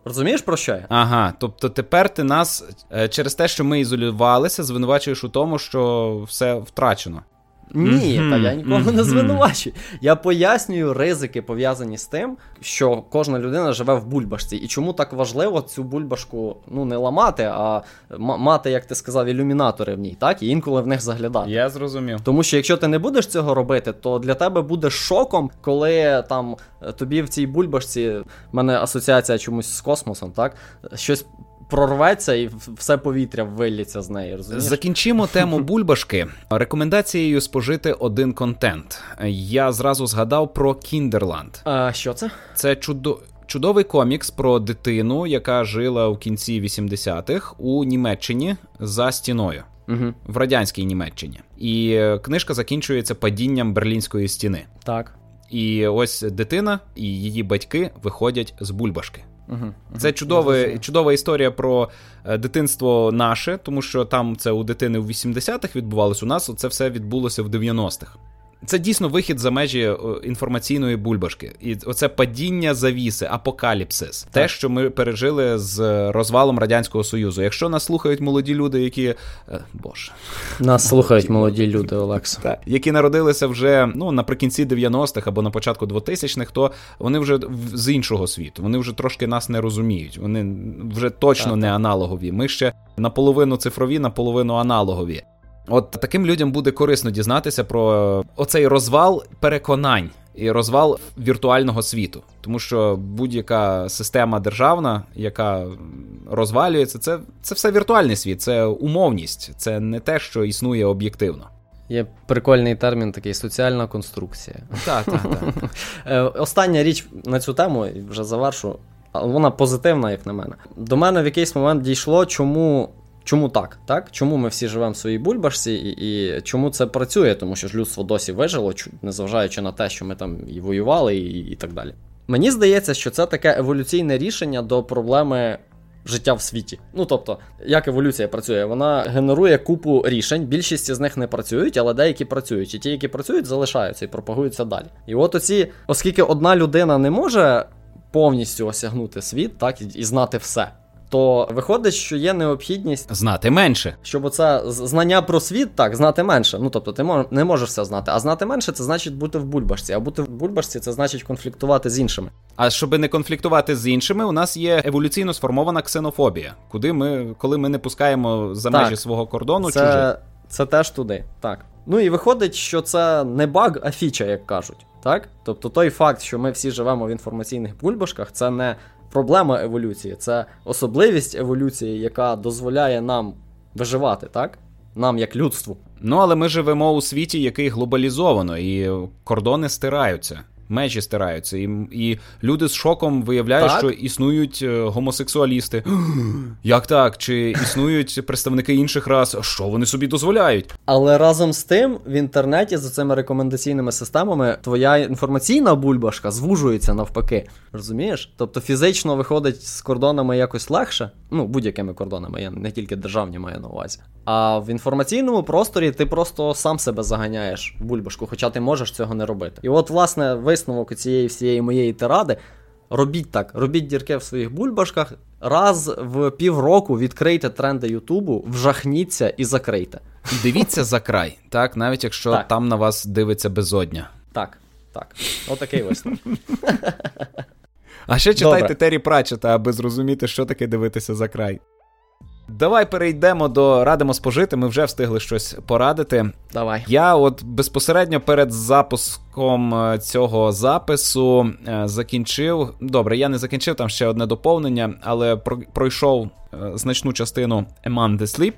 Розумієш про що я? Ага, тобто тепер ти нас е, через те, що ми ізолювалися, звинувачуєш у тому, що все втрачено. Ні, mm-hmm. та я нікого mm-hmm. не звинувачую. Я пояснюю ризики, пов'язані з тим, що кожна людина живе в бульбашці. І чому так важливо цю бульбашку ну не ламати, а мати, як ти сказав, ілюмінатори в ній, так? І інколи в них заглядати. Я зрозумів. Тому що якщо ти не будеш цього робити, то для тебе буде шоком, коли там тобі в цій бульбашці в мене асоціація чомусь з космосом, так? Щось прорветься і все повітря виліться з неї. розумієш? Закінчимо тему бульбашки рекомендацією спожити один контент. Я зразу згадав про Кіндерланд. А що це? Це чудо. Чудовий комікс про дитину, яка жила у кінці 80-х у Німеччині за стіною угу. в радянській Німеччині. І е, книжка закінчується падінням берлінської стіни. Так. І ось дитина і її батьки виходять з бульбашки. Угу, Це чудове, чудова історія про е, дитинство наше, тому що там це у дитини в 80-х відбувалось. У нас це все відбулося в 90-х. Це дійсно вихід за межі е, інформаційної бульбашки, і оце падіння завіси, апокаліпсис, так. те, що ми пережили з розвалом радянського союзу. Якщо нас слухають молоді люди, які е, боже нас слухають молоді люди, Олекса, так, які народилися вже ну наприкінці 90-х або на початку 2000-х, то вони вже з іншого світу. Вони вже трошки нас не розуміють. Вони вже точно так, не аналогові. Ми ще наполовину цифрові, наполовину аналогові. От таким людям буде корисно дізнатися про оцей розвал переконань і розвал віртуального світу, тому що будь-яка система державна, яка розвалюється, це це все віртуальний світ, це умовність, це не те, що існує об'єктивно. Є прикольний термін, такий соціальна конструкція. Так, так, так. Остання річ на цю тему вже завершу. вона позитивна, як на мене. До мене в якийсь момент дійшло, чому. Чому так? так? Чому ми всі живемо в своїй бульбашці, і і чому це працює? Тому що ж людство досі вижило, незважаючи на те, що ми там і воювали, і, і так далі. Мені здається, що це таке еволюційне рішення до проблеми життя в світі. Ну тобто, як еволюція працює, вона генерує купу рішень. Більшість з них не працюють, але деякі працюють. І ті, які працюють, залишаються і пропагуються далі. І от оці, оскільки одна людина не може повністю осягнути світ, так і знати все то виходить, що є необхідність знати менше, щоб оце знання про світ так знати менше. Ну тобто, ти не можеш все знати. А знати менше це значить бути в бульбашці. А бути в бульбашці це значить конфліктувати з іншими. А щоб не конфліктувати з іншими, у нас є еволюційно сформована ксенофобія, куди ми, коли ми не пускаємо за так, межі свого кордону, це, чужих. Це теж туди, так. Ну і виходить, що це не баг, а фіча, як кажуть. Так? Тобто той факт, що ми всі живемо в інформаційних бульбашках, це не проблема еволюції, це особливість еволюції, яка дозволяє нам виживати, так? Нам як людству. Ну але ми живемо у світі, який глобалізовано, і кордони стираються межі стираються, і і люди з шоком виявляють, так? що існують е, гомосексуалісти. Як так? Чи існують представники інших рас? Що вони собі дозволяють? Але разом з тим в інтернеті за цими рекомендаційними системами твоя інформаційна бульбашка звужується навпаки. Розумієш? Тобто фізично виходить з кордонами якось легше, ну будь-якими кордонами, я не тільки державні маю на увазі. А в інформаційному просторі ти просто сам себе заганяєш в бульбашку, хоча ти можеш цього не робити. І от, власне, висновок цієї всієї моєї тиради. Робіть так, робіть дірки в своїх бульбашках. Раз в півроку відкрийте тренди Ютубу, вжахніться і закрийте. Дивіться за край, так, навіть якщо так. там на вас дивиться безодня. Так, так. Отакий висновок. А ще читайте Добре. Террі Пратчета, аби зрозуміти, що таке дивитися за край. Давай перейдемо до радимо спожити. Ми вже встигли щось порадити. Давай. Я от безпосередньо перед запуском е, цього запису е, закінчив. Добре, я не закінчив там ще одне доповнення, але пройшов е, значну частину Among the Sleep.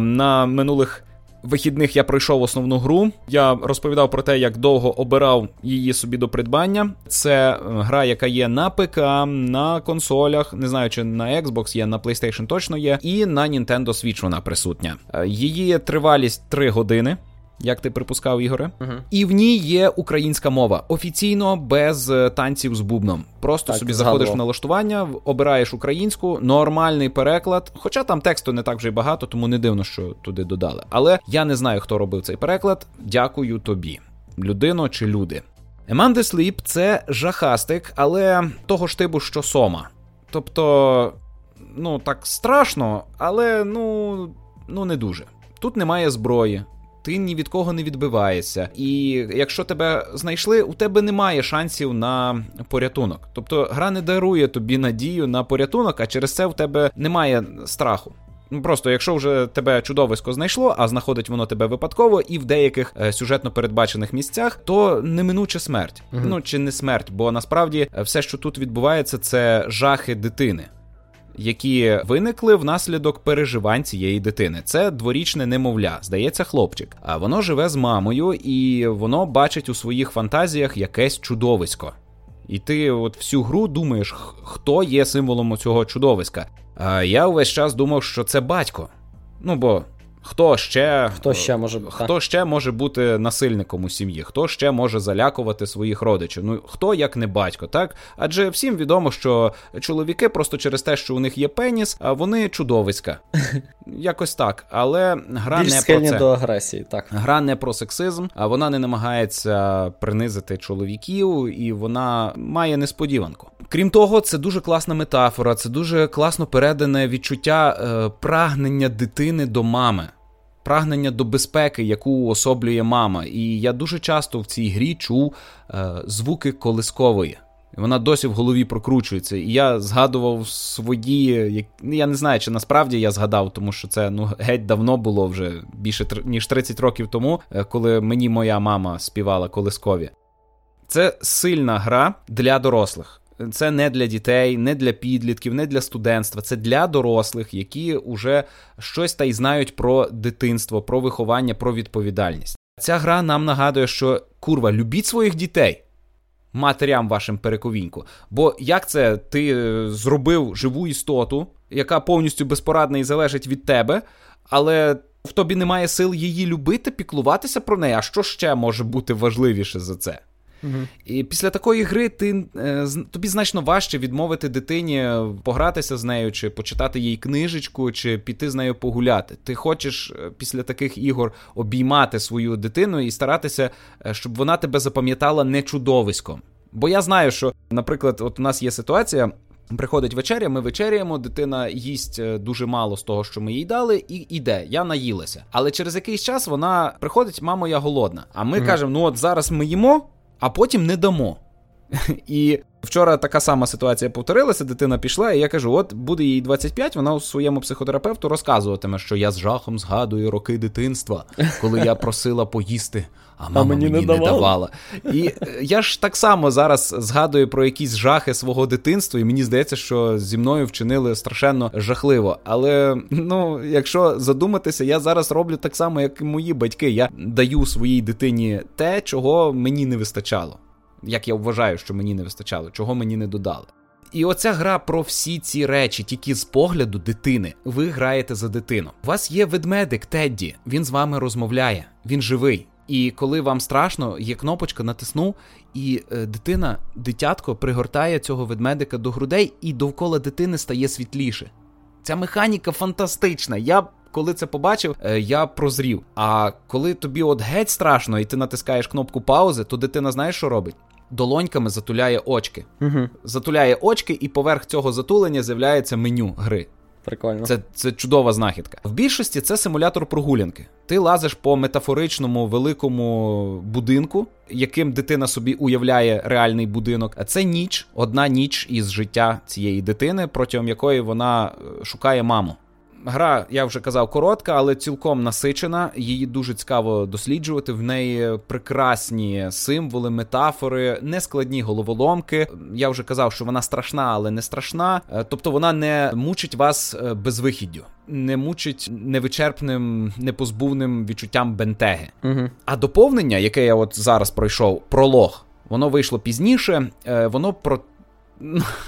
На минулих вихідних я пройшов основну гру. Я розповідав про те, як довго обирав її собі до придбання. Це е, гра, яка є на ПК, на консолях, не знаю, чи на Xbox є, на PlayStation точно є, і на Nintendo Switch вона присутня. Е, її тривалість 3 години як ти припускав, Ігоре, угу. і в ній є українська мова офіційно без е, танців з бубном. Просто так, собі згадував. заходиш в налаштування, обираєш українську, нормальний переклад. Хоча там тексту не так вже й багато, тому не дивно, що туди додали. Але я не знаю, хто робив цей переклад. Дякую тобі, людино чи люди. Еманде Sleep – це жахастик, але того ж типу, що сома. Тобто, ну так страшно, але ну, ну не дуже. Тут немає зброї ти ні від кого не відбиваєшся. І якщо тебе знайшли, у тебе немає шансів на порятунок. Тобто гра не дарує тобі надію на порятунок, а через це в тебе немає страху. Ну просто, якщо вже тебе чудовисько знайшло, а знаходить воно тебе випадково, і в деяких е, сюжетно передбачених місцях, то неминуче смерть. uh Ну чи не смерть, бо насправді е, все, що тут відбувається, це жахи дитини які виникли внаслідок переживань цієї дитини. Це дворічне немовля, здається, хлопчик. А воно живе з мамою, і воно бачить у своїх фантазіях якесь чудовисько. І ти от всю гру думаєш, хто є символом цього чудовиська. А я увесь час думав, що це батько. Ну бо Хто ще хто ще може хто ще може бути насильником у сім'ї? Хто ще може залякувати своїх родичів? Ну хто як не батько, так? Адже всім відомо, що чоловіки просто через те, що у них є пеніс, а вони чудовиська. Якось так. Але гра Більш не про це. до агресії. Так гра не про сексизм, а вона не намагається принизити чоловіків, і вона має несподіванку. Крім того, це дуже класна метафора, це дуже класно передане відчуття е, прагнення дитини до мами прагнення до безпеки, яку уособлює мама. І я дуже часто в цій грі чув е, звуки колискової. Вона досі в голові прокручується. І я згадував свої. Ну, я не знаю, чи насправді я згадав, тому що це ну геть давно було вже більше ніж 30 років тому, е, коли мені моя мама співала колискові. Це сильна гра для дорослих. Це не для дітей, не для підлітків, не для студентства. Це для дорослих, які вже щось та й знають про дитинство, про виховання, про відповідальність. Ця гра нам нагадує, що курва, любіть своїх дітей. матерям вашим перековіньку. Бо як це ти е, зробив живу істоту, яка повністю безпорадна і залежить від тебе, але в тобі немає сил її любити, піклуватися про неї. А що ще може бути важливіше за це? Угу. І після такої гри ти е, тобі значно важче відмовити дитині погратися з нею, чи почитати їй книжечку, чи піти з нею погуляти. Ти хочеш е, після таких ігор обіймати свою дитину і старатися, е, щоб вона тебе запам'ятала не чудовиськом. Бо я знаю, що, наприклад, от у нас є ситуація. Приходить вечеря, ми вечеряємо, дитина їсть дуже мало з того, що ми їй дали, і йде. Я наїлася. Але через якийсь час вона приходить, мамо, я голодна. А ми mm кажемо: ну от зараз ми їмо, а потім не дамо. І вчора така сама ситуація повторилася, дитина пішла, і я кажу: от буде їй 25, вона у своєму психотерапевту розказуватиме, що я з жахом згадую роки дитинства, коли я просила поїсти, а мама а мені, мені не, не давала. І е, я ж так само зараз згадую про якісь жахи свого дитинства, і мені здається, що зі мною вчинили страшенно жахливо. Але ну, якщо задуматися, я зараз роблю так само, як і мої батьки. Я даю своїй дитині те, чого мені не вистачало як я вважаю, що мені не вистачало, чого мені не додали. І оця гра про всі ці речі, тільки з погляду дитини. Ви граєте за дитину. У вас є ведмедик Тедді, він з вами розмовляє, він живий. І коли вам страшно, є кнопочка, натиснув, і е, дитина, дитятко, пригортає цього ведмедика до грудей, і довкола дитини стає світліше. Ця механіка фантастична. Я коли це побачив, е, я прозрів. А коли тобі от геть страшно, і ти натискаєш кнопку паузи, то дитина знаєш, що робить? Долоньками затуляє очки. Угу. Затуляє очки, і поверх цього затулення з'являється меню гри. Прикольно. Це це чудова знахідка. В більшості це симулятор прогулянки. Ти лазиш по метафоричному великому будинку, яким дитина собі уявляє реальний будинок. А це ніч, одна ніч із життя цієї дитини, протягом якої вона е, шукає маму. Гра, я вже казав, коротка, але цілком насичена. Її дуже цікаво досліджувати. В неї прекрасні символи, метафори, нескладні головоломки. Я вже казав, що вона страшна, але не страшна. Е, тобто вона не мучить вас е, безвихіддю, не мучить невичерпним, непозбувним відчуттям бентеги. Угу. А доповнення, яке я от зараз пройшов, пролог. Воно вийшло пізніше, е, воно про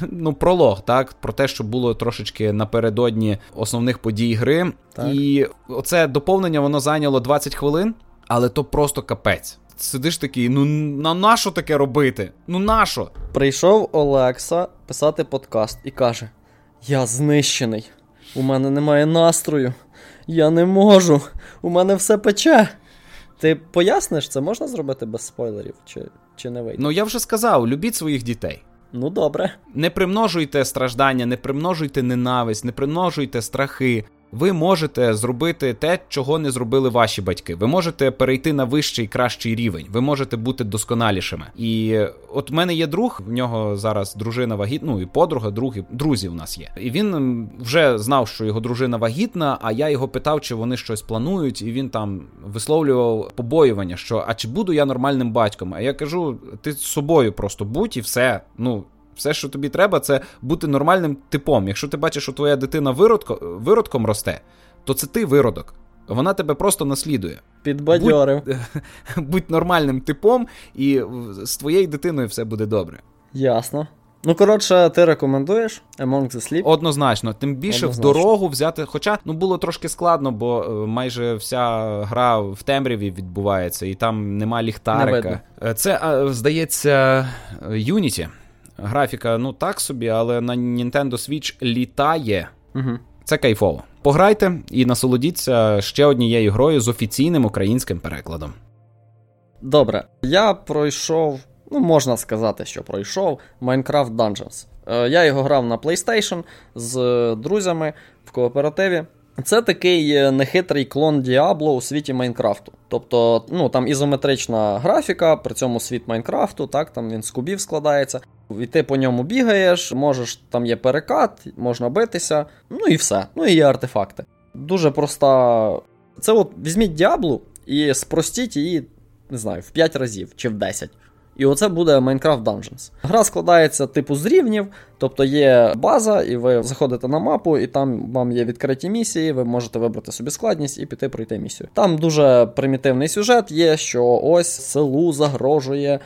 ну, пролог, так, про те, що було трошечки напередодні основних подій гри. Так. І оце доповнення воно зайняло 20 хвилин, але то просто капець. Сидиш такий, ну на нащо таке робити? Ну нащо? Прийшов Олекса писати подкаст і каже: Я знищений, у мене немає настрою, я не можу, у мене все пече. Ти поясниш, це можна зробити без спойлерів, чи, чи не вийде? Ну я вже сказав: любіть своїх дітей. Ну, добре. Не примножуйте страждання, не примножуйте ненависть, не примножуйте страхи. Ви можете зробити те, чого не зробили ваші батьки. Ви можете перейти на вищий кращий рівень. Ви можете бути досконалішими. І от в мене є друг, в нього зараз дружина вагітна, ну і подруга, другі, друзі в нас є. І він вже знав, що його дружина вагітна. А я його питав, чи вони щось планують, і він там висловлював побоювання, що а чи буду я нормальним батьком? А я кажу: ти з собою просто будь і все. Ну все, що тобі треба, це бути нормальним типом. Якщо ти бачиш, що твоя дитина виродко, виродком росте, то це ти виродок. Вона тебе просто наслідує. Підбадьорив. Будь, будь нормальним типом, і з твоєю дитиною все буде добре. Ясно. Ну, коротше, ти рекомендуєш Among the Sleep? Однозначно, тим більше Однозначно. в дорогу взяти. Хоча ну було трошки складно, бо е, майже вся гра в темряві відбувається, і там нема ліхтарика. Не Це, здається, Unity. Графіка, ну так собі, але на Nintendo Switch літає. Угу. Це кайфово. Пограйте і насолодіться ще однією грою з офіційним українським перекладом. Добре, я пройшов, ну можна сказати, що пройшов Minecraft Dungeons. Е, я його грав на PlayStation з друзями в кооперативі. Це такий е, нехитрий клон Діабло у світі Майнкрафту. Тобто, ну там ізометрична графіка, при цьому світ Майнкрафту, так, там він з кубів складається. І ти по ньому бігаєш, можеш, там є перекат, можна битися, ну і все. Ну і є артефакти. Дуже проста. Це от візьміть Діаблу і спростіть її, не знаю, в 5 разів чи в 10. І оце буде Minecraft Dungeons. Гра складається типу з рівнів, тобто є база, і ви заходите на мапу, і там вам є відкриті місії, ви можете вибрати собі складність і піти пройти місію. Там дуже примітивний сюжет є, що ось селу загрожує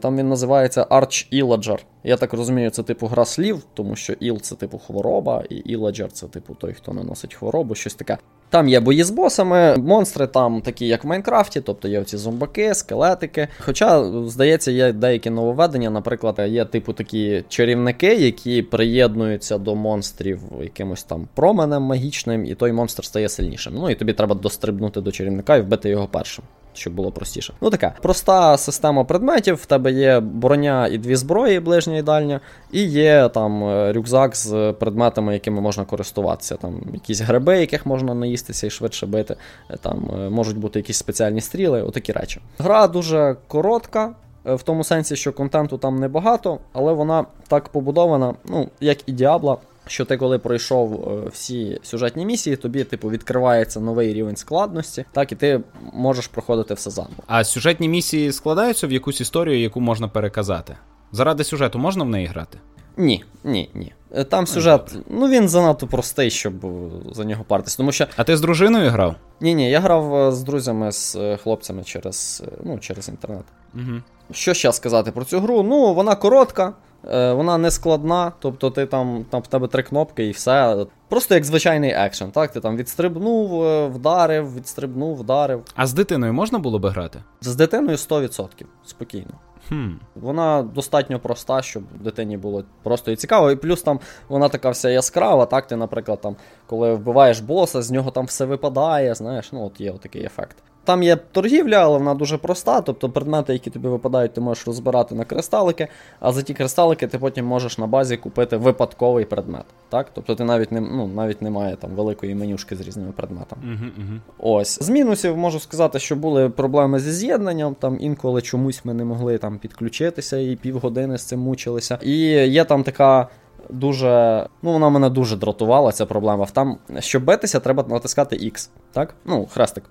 там він називається Arch Illager. Я так розумію, це типу гра слів, тому що іл це типу хвороба, і Іладжер це типу той, хто наносить хворобу, щось таке. Там є бої з босами, монстри там такі, як в Майнкрафті, тобто є ці зомбаки, скелетики. Хоча, здається, є деякі нововведення, наприклад, є типу такі чарівники, які приєднуються до монстрів якимось там променем магічним, і той монстр стає сильнішим. Ну і тобі треба дострибнути до чарівника і вбити його першим щоб було простіше. Ну така проста система предметів. В тебе є броня і дві зброї, ближня і дальня, і є там е, рюкзак з предметами, якими можна користуватися. Там якісь гриби, яких можна наїстися і швидше бити. Е, там е, можуть бути якісь спеціальні стріли, отакі речі. Гра дуже коротка. В тому сенсі, що контенту там небагато, але вона так побудована, ну, як і Діабла, що ти, коли пройшов е, всі сюжетні місії, тобі, типу, відкривається новий рівень складності, так і ти можеш проходити все заново. А сюжетні місії складаються в якусь історію, яку можна переказати. Заради сюжету можна в неї грати? Ні, ні, ні. Е, там сюжет, ну він занадто простий, щоб е, за нього партись. Тому що. А ти з дружиною грав? Ні, ні, я грав з друзями, з хлопцями через ну, через інтернет. Угу. Що ще сказати про цю гру? Ну, вона коротка. Е, вона не складна, тобто ти там там в тебе три кнопки і все. Просто як звичайний екшен. так? Ти там відстрибнув, е, вдарив, відстрибнув, вдарив. А з дитиною можна було би грати? З дитиною 100%, спокійно. Хм. Вона достатньо проста, щоб дитині було просто і цікаво. І плюс там вона така вся яскрава. Так, ти, наприклад, там, коли вбиваєш боса, з нього там все випадає, знаєш, ну от є такий ефект. Там є торгівля, але вона дуже проста. Тобто предмети, які тобі випадають, ти можеш розбирати на кристалики, а за ті кристалики ти потім можеш на базі купити випадковий предмет. Так? Тобто ти навіть не ну, навіть немає там великої менюшки з різними предметами. Угу, угу. Ось. З мінусів можу сказати, що були проблеми зі з'єднанням. Там інколи чомусь ми не могли там підключитися і півгодини з цим мучилися. І є там така. Дуже, ну вона мене дуже дратувала, ця проблема. Там, щоб битися, треба натискати X, так? Ну, хрестик.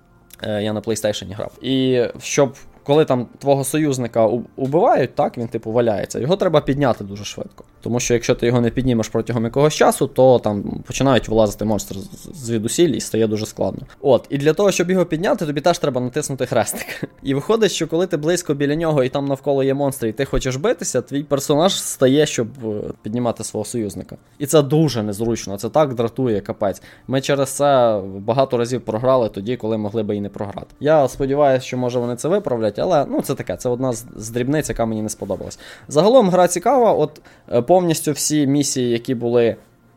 Е, я на PlayStation грав. І щоб коли там твого союзника убивають, так, він типу валяється, його треба підняти дуже швидко. Тому що якщо ти його не піднімеш протягом якогось часу, то там починають вилазити монстри звідусіль і стає дуже складно. От, і для того, щоб його підняти, тобі теж треба натиснути хрестик. І виходить, що коли ти близько біля нього і там навколо є монстри, і ти хочеш битися, твій персонаж стає, щоб е, піднімати свого союзника. І це дуже незручно, це так дратує капець. Ми через це багато разів програли тоді, коли могли би і не програти. Я сподіваюся, що може вони це виправлять, але ну це таке, це одна з дрібниць, яка мені не сподобалась. Загалом гра цікава, от е, повністю всі місії, які були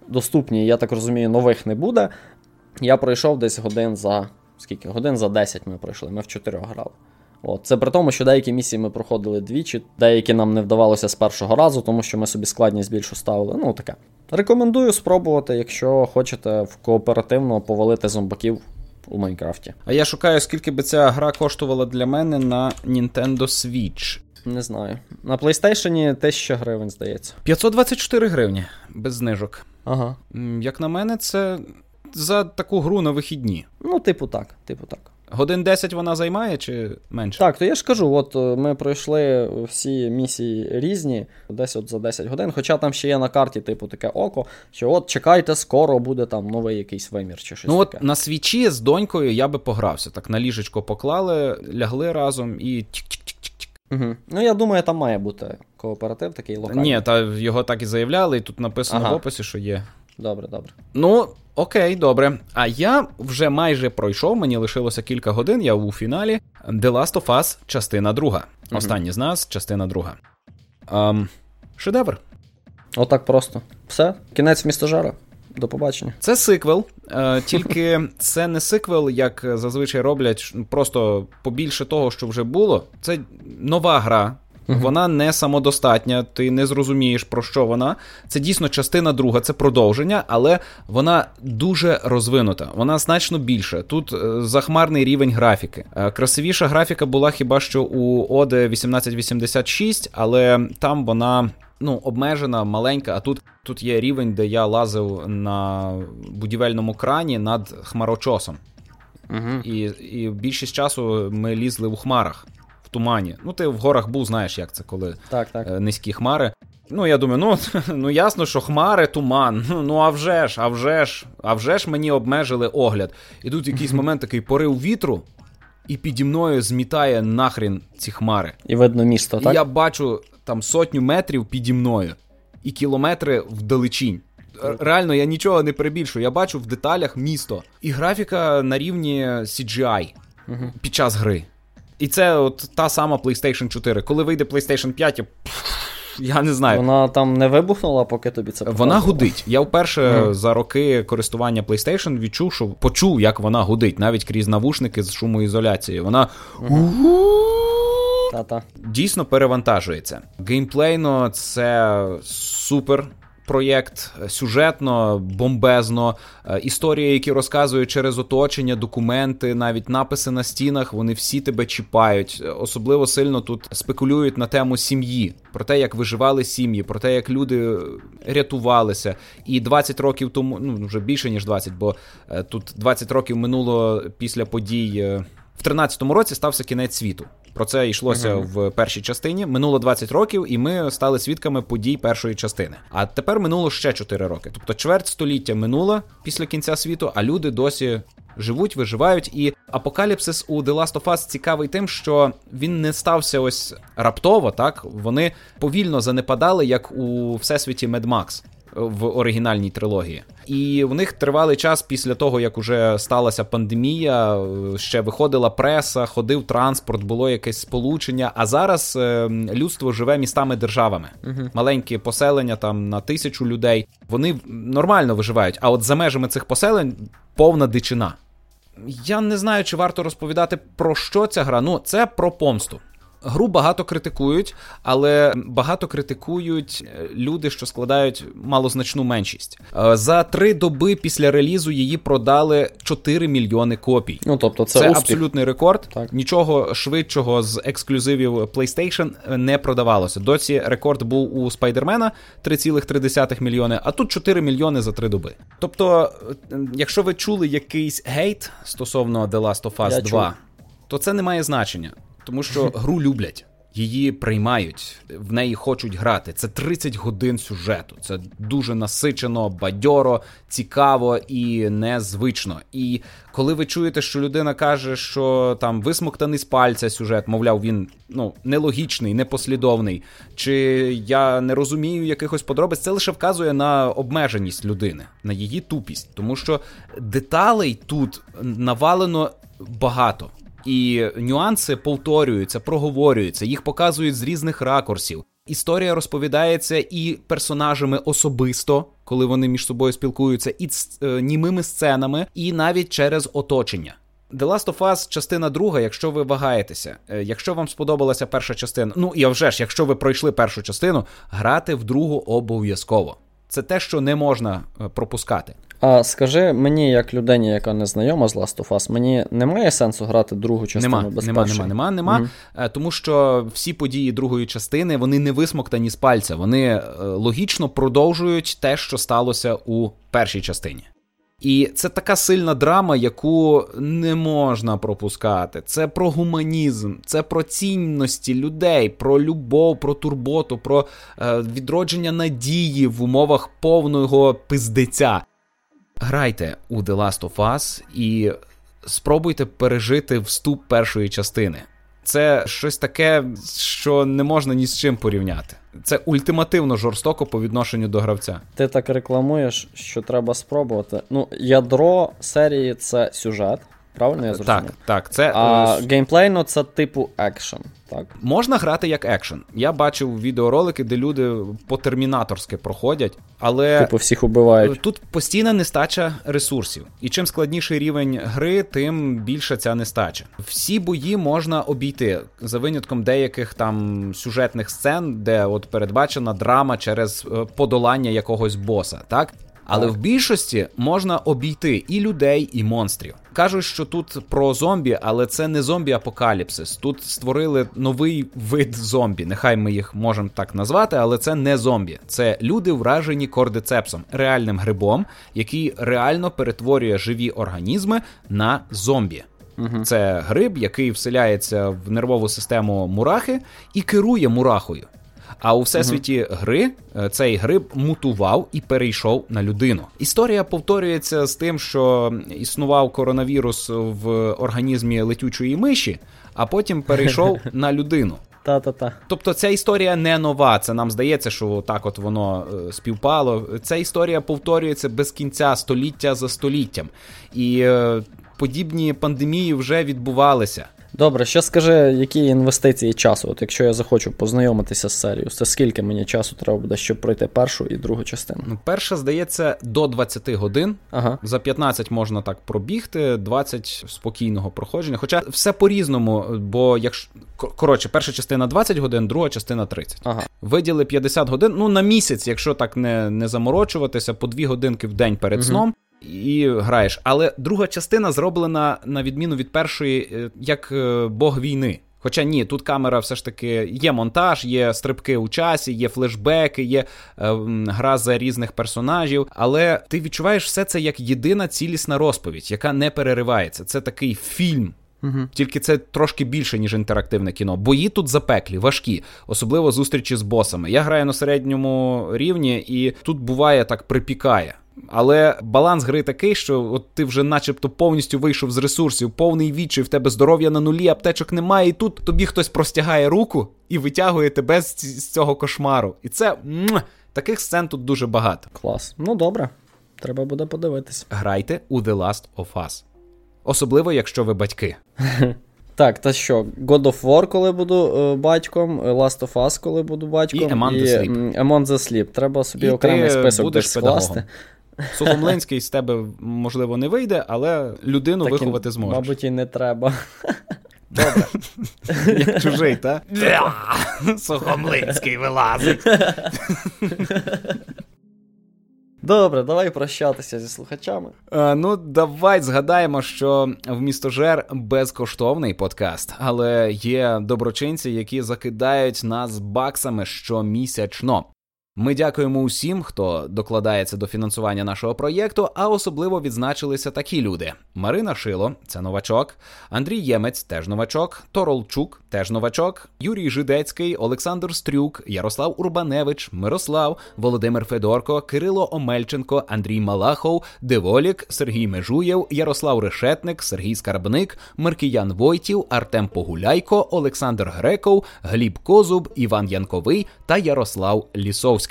доступні, я так розумію, нових не буде. Я пройшов десь годин за. Скільки? Годин за 10 ми пройшли, ми в 4 грали. От. Це при тому, що деякі місії ми проходили двічі, деякі нам не вдавалося з першого разу, тому що ми собі складність більшу ставили. Ну таке. Рекомендую спробувати, якщо хочете в кооперативно повалити зомбаків у Майнкрафті. А я шукаю, скільки би ця гра коштувала для мене на Nintendo Switch. Не знаю. На PlayStation 1000 гривень, здається. 524 гривні без знижок. Ага. Як на мене, це за таку гру на вихідні. Ну, типу так, типу так. Годин 10 вона займає чи менше? Так, то я ж кажу, от е, ми пройшли всі місії різні, десь от за 10 годин. Хоча там ще є на карті, типу, таке око, що от чекайте, скоро буде там новий якийсь вимір чи щось. Ну таке. от на Switch і з донькою я би погрався. Так на ліжечко поклали, лягли разом і тік-тік-тік-тік-тік. Угу. Ну, я думаю, там має бути кооператив такий локальний. Ні, та його так і заявляли, і тут написано ага. в описі, що є. Добре, добре. Ну, окей, добре. А я вже майже пройшов, мені лишилося кілька годин, я у фіналі. The Last of Us, частина друга. Mm-hmm. Останній з нас, частина друга. Ем, Шедевр. Отак просто. Все, кінець містожара. До побачення. Це сиквел, е, тільки це не сиквел, як зазвичай роблять, просто побільше того, що вже було. Це нова гра. Вона не самодостатня, ти не зрозумієш, про що вона. Це дійсно частина друга, це продовження, але вона дуже розвинута. Вона значно більше. Тут е, захмарний рівень графіки. Е, красивіша графіка була хіба що у Оде 1886, але там вона. Ну, обмежена, маленька, а тут тут є рівень, де я лазив на будівельному крані над хмарочосом. Угу. І і більшість часу ми лізли у хмарах в тумані. Ну, ти в горах був, знаєш, як це, коли так, так. Е, низькі хмари. Ну, я думаю, ну ну ясно, що хмари, туман. Ну, ну а вже ж, а вже ж, а вже ж мені обмежили огляд. І тут якийсь момент такий порив вітру. і піді мною змітає нахрін ці хмари. І видно місто, так? І я бачу там сотню метрів піді мною і кілометри вдалечінь. Реально, я нічого не перебільшую. Я бачу в деталях місто. І графіка на рівні CGI угу. під час гри. І це от та сама PlayStation 4. Коли вийде PlayStation 5, я, не знаю. Вона там не вибухнула, поки тобі це показувало? Вона гудить. Я вперше mm. за роки користування PlayStation відчув, що почув, як вона гудить, навіть крізь навушники з шумоізоляцією. Вона. Та-та. Дійсно перевантажується. Геймплейно це супер проєкт сюжетно, бомбезно, е, історії, які розказують через оточення, документи, навіть написи на стінах, вони всі тебе чіпають. Особливо сильно тут спекулюють на тему сім'ї, про те, як виживали сім'ї, про те, як люди рятувалися. І 20 років тому, ну вже більше ніж 20, бо е, тут 20 років минуло після подій. В 13-му році стався кінець світу. Про це йшлося uh-huh. в першій частині. Минуло 20 років, і ми стали свідками подій першої частини. А тепер минуло ще 4 роки. Тобто чверть століття минуло після кінця світу, а люди досі живуть, виживають. І апокаліпсис у The Last of Us цікавий тим, що він не стався ось раптово. Так вони повільно занепадали, як у всесвіті Mad Max в оригінальній трилогії. І в них тривалий час після того, як уже сталася пандемія, ще виходила преса, ходив транспорт, було якесь сполучення. А зараз е, людство живе містами-державами. uh Маленькі поселення там на тисячу людей. Вони нормально виживають. А от за межами цих поселень повна дичина. Я не знаю, чи варто розповідати про що ця гра. Ну, це про помсту. Гру багато критикують, але багато критикують е, люди, що складають малозначну меншість. Е, за три доби після релізу її продали 4 мільйони копій. Ну тобто, це, це абсолютний рекорд. Так. Нічого швидшого з ексклюзивів PlayStation не продавалося. Досі рекорд був у Спайдермена 3,3 мільйони, а тут 4 мільйони за три доби. Тобто, е, якщо ви чули якийсь гейт стосовно The Last of Us Я 2, чув. то це не має значення тому що гру люблять. Її приймають, в неї хочуть грати. Це 30 годин сюжету. Це дуже насичено, бадьоро, цікаво і незвично. І коли ви чуєте, що людина каже, що там висмоктаний з пальця сюжет, мовляв, він ну нелогічний, непослідовний, чи я не розумію якихось подробиць, це лише вказує на обмеженість людини, на її тупість, тому що деталей тут навалено багато і нюанси повторюються, проговорюються, їх показують з різних ракурсів. Історія розповідається і персонажами особисто, коли вони між собою спілкуються, і е, німими сценами, і навіть через оточення. The Last of Us, частина друга, якщо ви вагаєтеся, е, якщо вам сподобалася перша частина, ну і вже ж, якщо ви пройшли першу частину, грати в другу обов'язково. Це те, що не можна е, пропускати. А скажи мені, як людині, яка не знайома з Last of Us, мені немає сенсу грати другу частину нема, без нема, першої? Нема, нема, нема. Угу. Тому що всі події другої частини вони не висмоктані з пальця. Вони е, логічно продовжують те, що сталося у першій частині. І це така сильна драма, яку не можна пропускати. Це про гуманізм, це про цінності людей, про любов, про турботу, про е, відродження надії в умовах повного пиздеця. Грайте у The Last of Us і спробуйте пережити вступ першої частини. Це щось таке, що не можна ні з чим порівняти. Це ультимативно жорстоко по відношенню до гравця. Ти так рекламуєш, що треба спробувати. Ну, ядро серії це сюжет. Правильно я зрозумів? Так, так. Це, А е, геймплейно це типу екшен. Так. Можна грати як екшен. Я бачив відеоролики, де люди по термінаторськи проходять, але типу всіх убивають. Тут постійна нестача ресурсів. І чим складніший рівень гри, тим більша ця нестача. Всі бої можна обійти за винятком деяких там сюжетних сцен, де от передбачена драма через е, подолання якогось боса. Так але в більшості можна обійти і людей, і монстрів. Кажуть, що тут про зомбі, але це не зомбі-апокаліпсис. Тут створили новий вид зомбі. Нехай ми їх можемо так назвати, але це не зомбі. Це люди, вражені кордицепсом, реальним грибом, який реально перетворює живі організми на зомбі. Угу. Це гриб, який вселяється в нервову систему мурахи і керує мурахою. А у всесвіті угу. гри е, цей гриб мутував і перейшов на людину. Історія повторюється з тим, що існував коронавірус в організмі летючої миші, а потім перейшов на людину. Та-та-та. Тобто ця історія не нова. Це нам здається, що так от воно е, співпало. Ця історія повторюється без кінця століття за століттям. І е, подібні пандемії вже відбувалися. Добре, ще скажи, які інвестиції часу? От якщо я захочу познайомитися з серією, це скільки мені часу треба буде, щоб пройти першу і другу частину? Ну, перша, здається, до 20 годин. Ага. За 15 можна так пробігти, 20 спокійного проходження. Хоча все по-різному, бо якщо коротше, перша частина 20 годин, друга частина 30. Ага. Виділи 50 годин. Ну на місяць, якщо так не не заморочуватися, по 2 годинки в день перед угу. сном і граєш. Але друга частина зроблена на відміну від першої, е, як е, Бог війни. Хоча ні, тут камера все ж таки є монтаж, є стрибки у часі, є флешбеки, є е, гра за різних персонажів. Але ти відчуваєш все це як єдина цілісна розповідь, яка не переривається. Це такий фільм. Угу. Тільки це трошки більше, ніж інтерактивне кіно. Бої тут запеклі, важкі, особливо зустрічі з босами. Я граю на середньому рівні, і тут буває так припікає. Але баланс гри такий, що от ти вже начебто повністю вийшов з ресурсів, повний відчай, в тебе здоров'я на нулі, аптечок немає, і тут тобі хтось простягає руку і витягує тебе з, з цього кошмару. І це муа, таких сцен тут дуже багато. Клас. Ну добре, треба буде подивитись. Грайте у The Last of Us. Особливо, якщо ви батьки. Так, та що, God of War, коли буду е, батьком, Last of Us, коли буду батьком, і Among the Sleep. Among the Sleep. Треба собі і окремий список десь скласти. Сухомлинський з тебе, можливо, не вийде, але людину так виховати зможеш. Мабуть, і не треба. Добре. Як чужий, так? Сухомлинський вилазить. Добре, давай прощатися зі слухачами. А, Ну, давай згадаємо, що в містожер безкоштовний подкаст, але є доброчинці, які закидають нас баксами щомісячно. Ми дякуємо усім, хто докладається до фінансування нашого проєкту, а особливо відзначилися такі люди: Марина Шило, це новачок, Андрій Ємець, теж новачок, Торолчук, теж новачок, Юрій Жидецький, Олександр Стрюк, Ярослав Урбаневич, Мирослав, Володимир Федорко, Кирило Омельченко, Андрій Малахов, Деволік, Сергій Межуєв, Ярослав Решетник, Сергій Скарбник, Маркіян Войтів, Артем Погуляйко, Олександр Греков, Гліб Козуб, Іван Янковий та Ярослав Лісовський.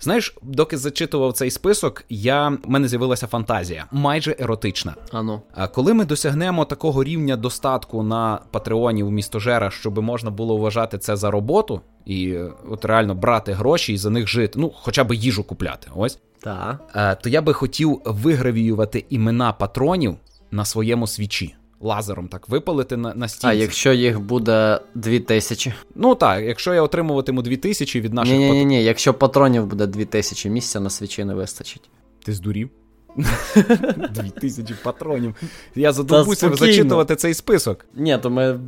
Знаєш, доки зачитував цей список, я в мене з'явилася фантазія, майже еротична. Ану. А коли ми досягнемо такого рівня достатку на патреоні в містожера, щоб можна було вважати це за роботу і от реально брати гроші і за них жити, ну хоча б їжу купляти, ось так. то я би хотів вигравіювати імена патронів на своєму свічі лазером так випалити на на стінці. А якщо їх буде дві тисячі? Ну так, якщо я отримуватиму дві тисячі від наших Ні, ні, ні, якщо патронів буде дві тисячі, місця на свічі не вистачить. Ти здурів? Дві тисячі патронів. Я задумуся зачитувати цей список. Ні, то ми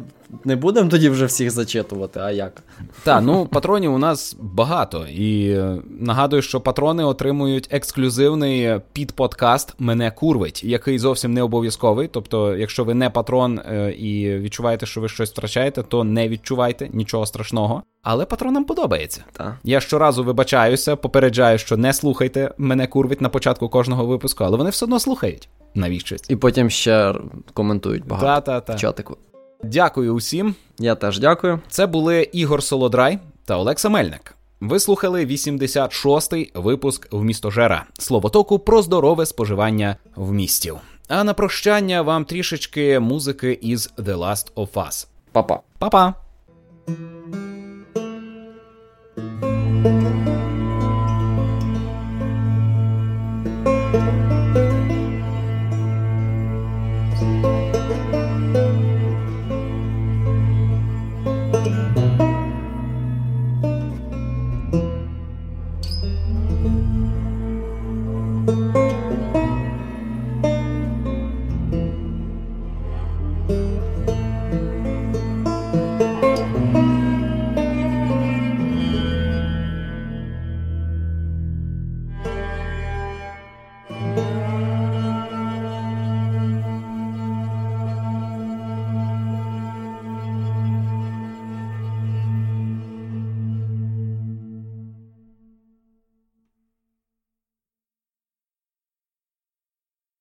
не будемо тоді вже всіх зачитувати, а як? Так, ну патронів у нас багато. І нагадую, що патрони отримують ексклюзивний підподкаст Мене курвить, який зовсім не обов'язковий. Тобто, якщо ви не патрон е, і відчуваєте, що ви щось втрачаєте, то не відчувайте нічого страшного. Але патронам подобається. Так. Я щоразу вибачаюся, попереджаю, що не слухайте мене курвить на початку кожного випуску, але вони все одно слухають. Навіщо? І потім ще коментують багато Та-та-та. в чатику. Дякую усім. Я теж дякую. Це були Ігор Солодрай та Олекса Мельник. Ви слухали 86-й випуск в містожера Словотоку про здорове споживання в містів. А на прощання вам трішечки музики із The Last of Us. Па-па. Па-па.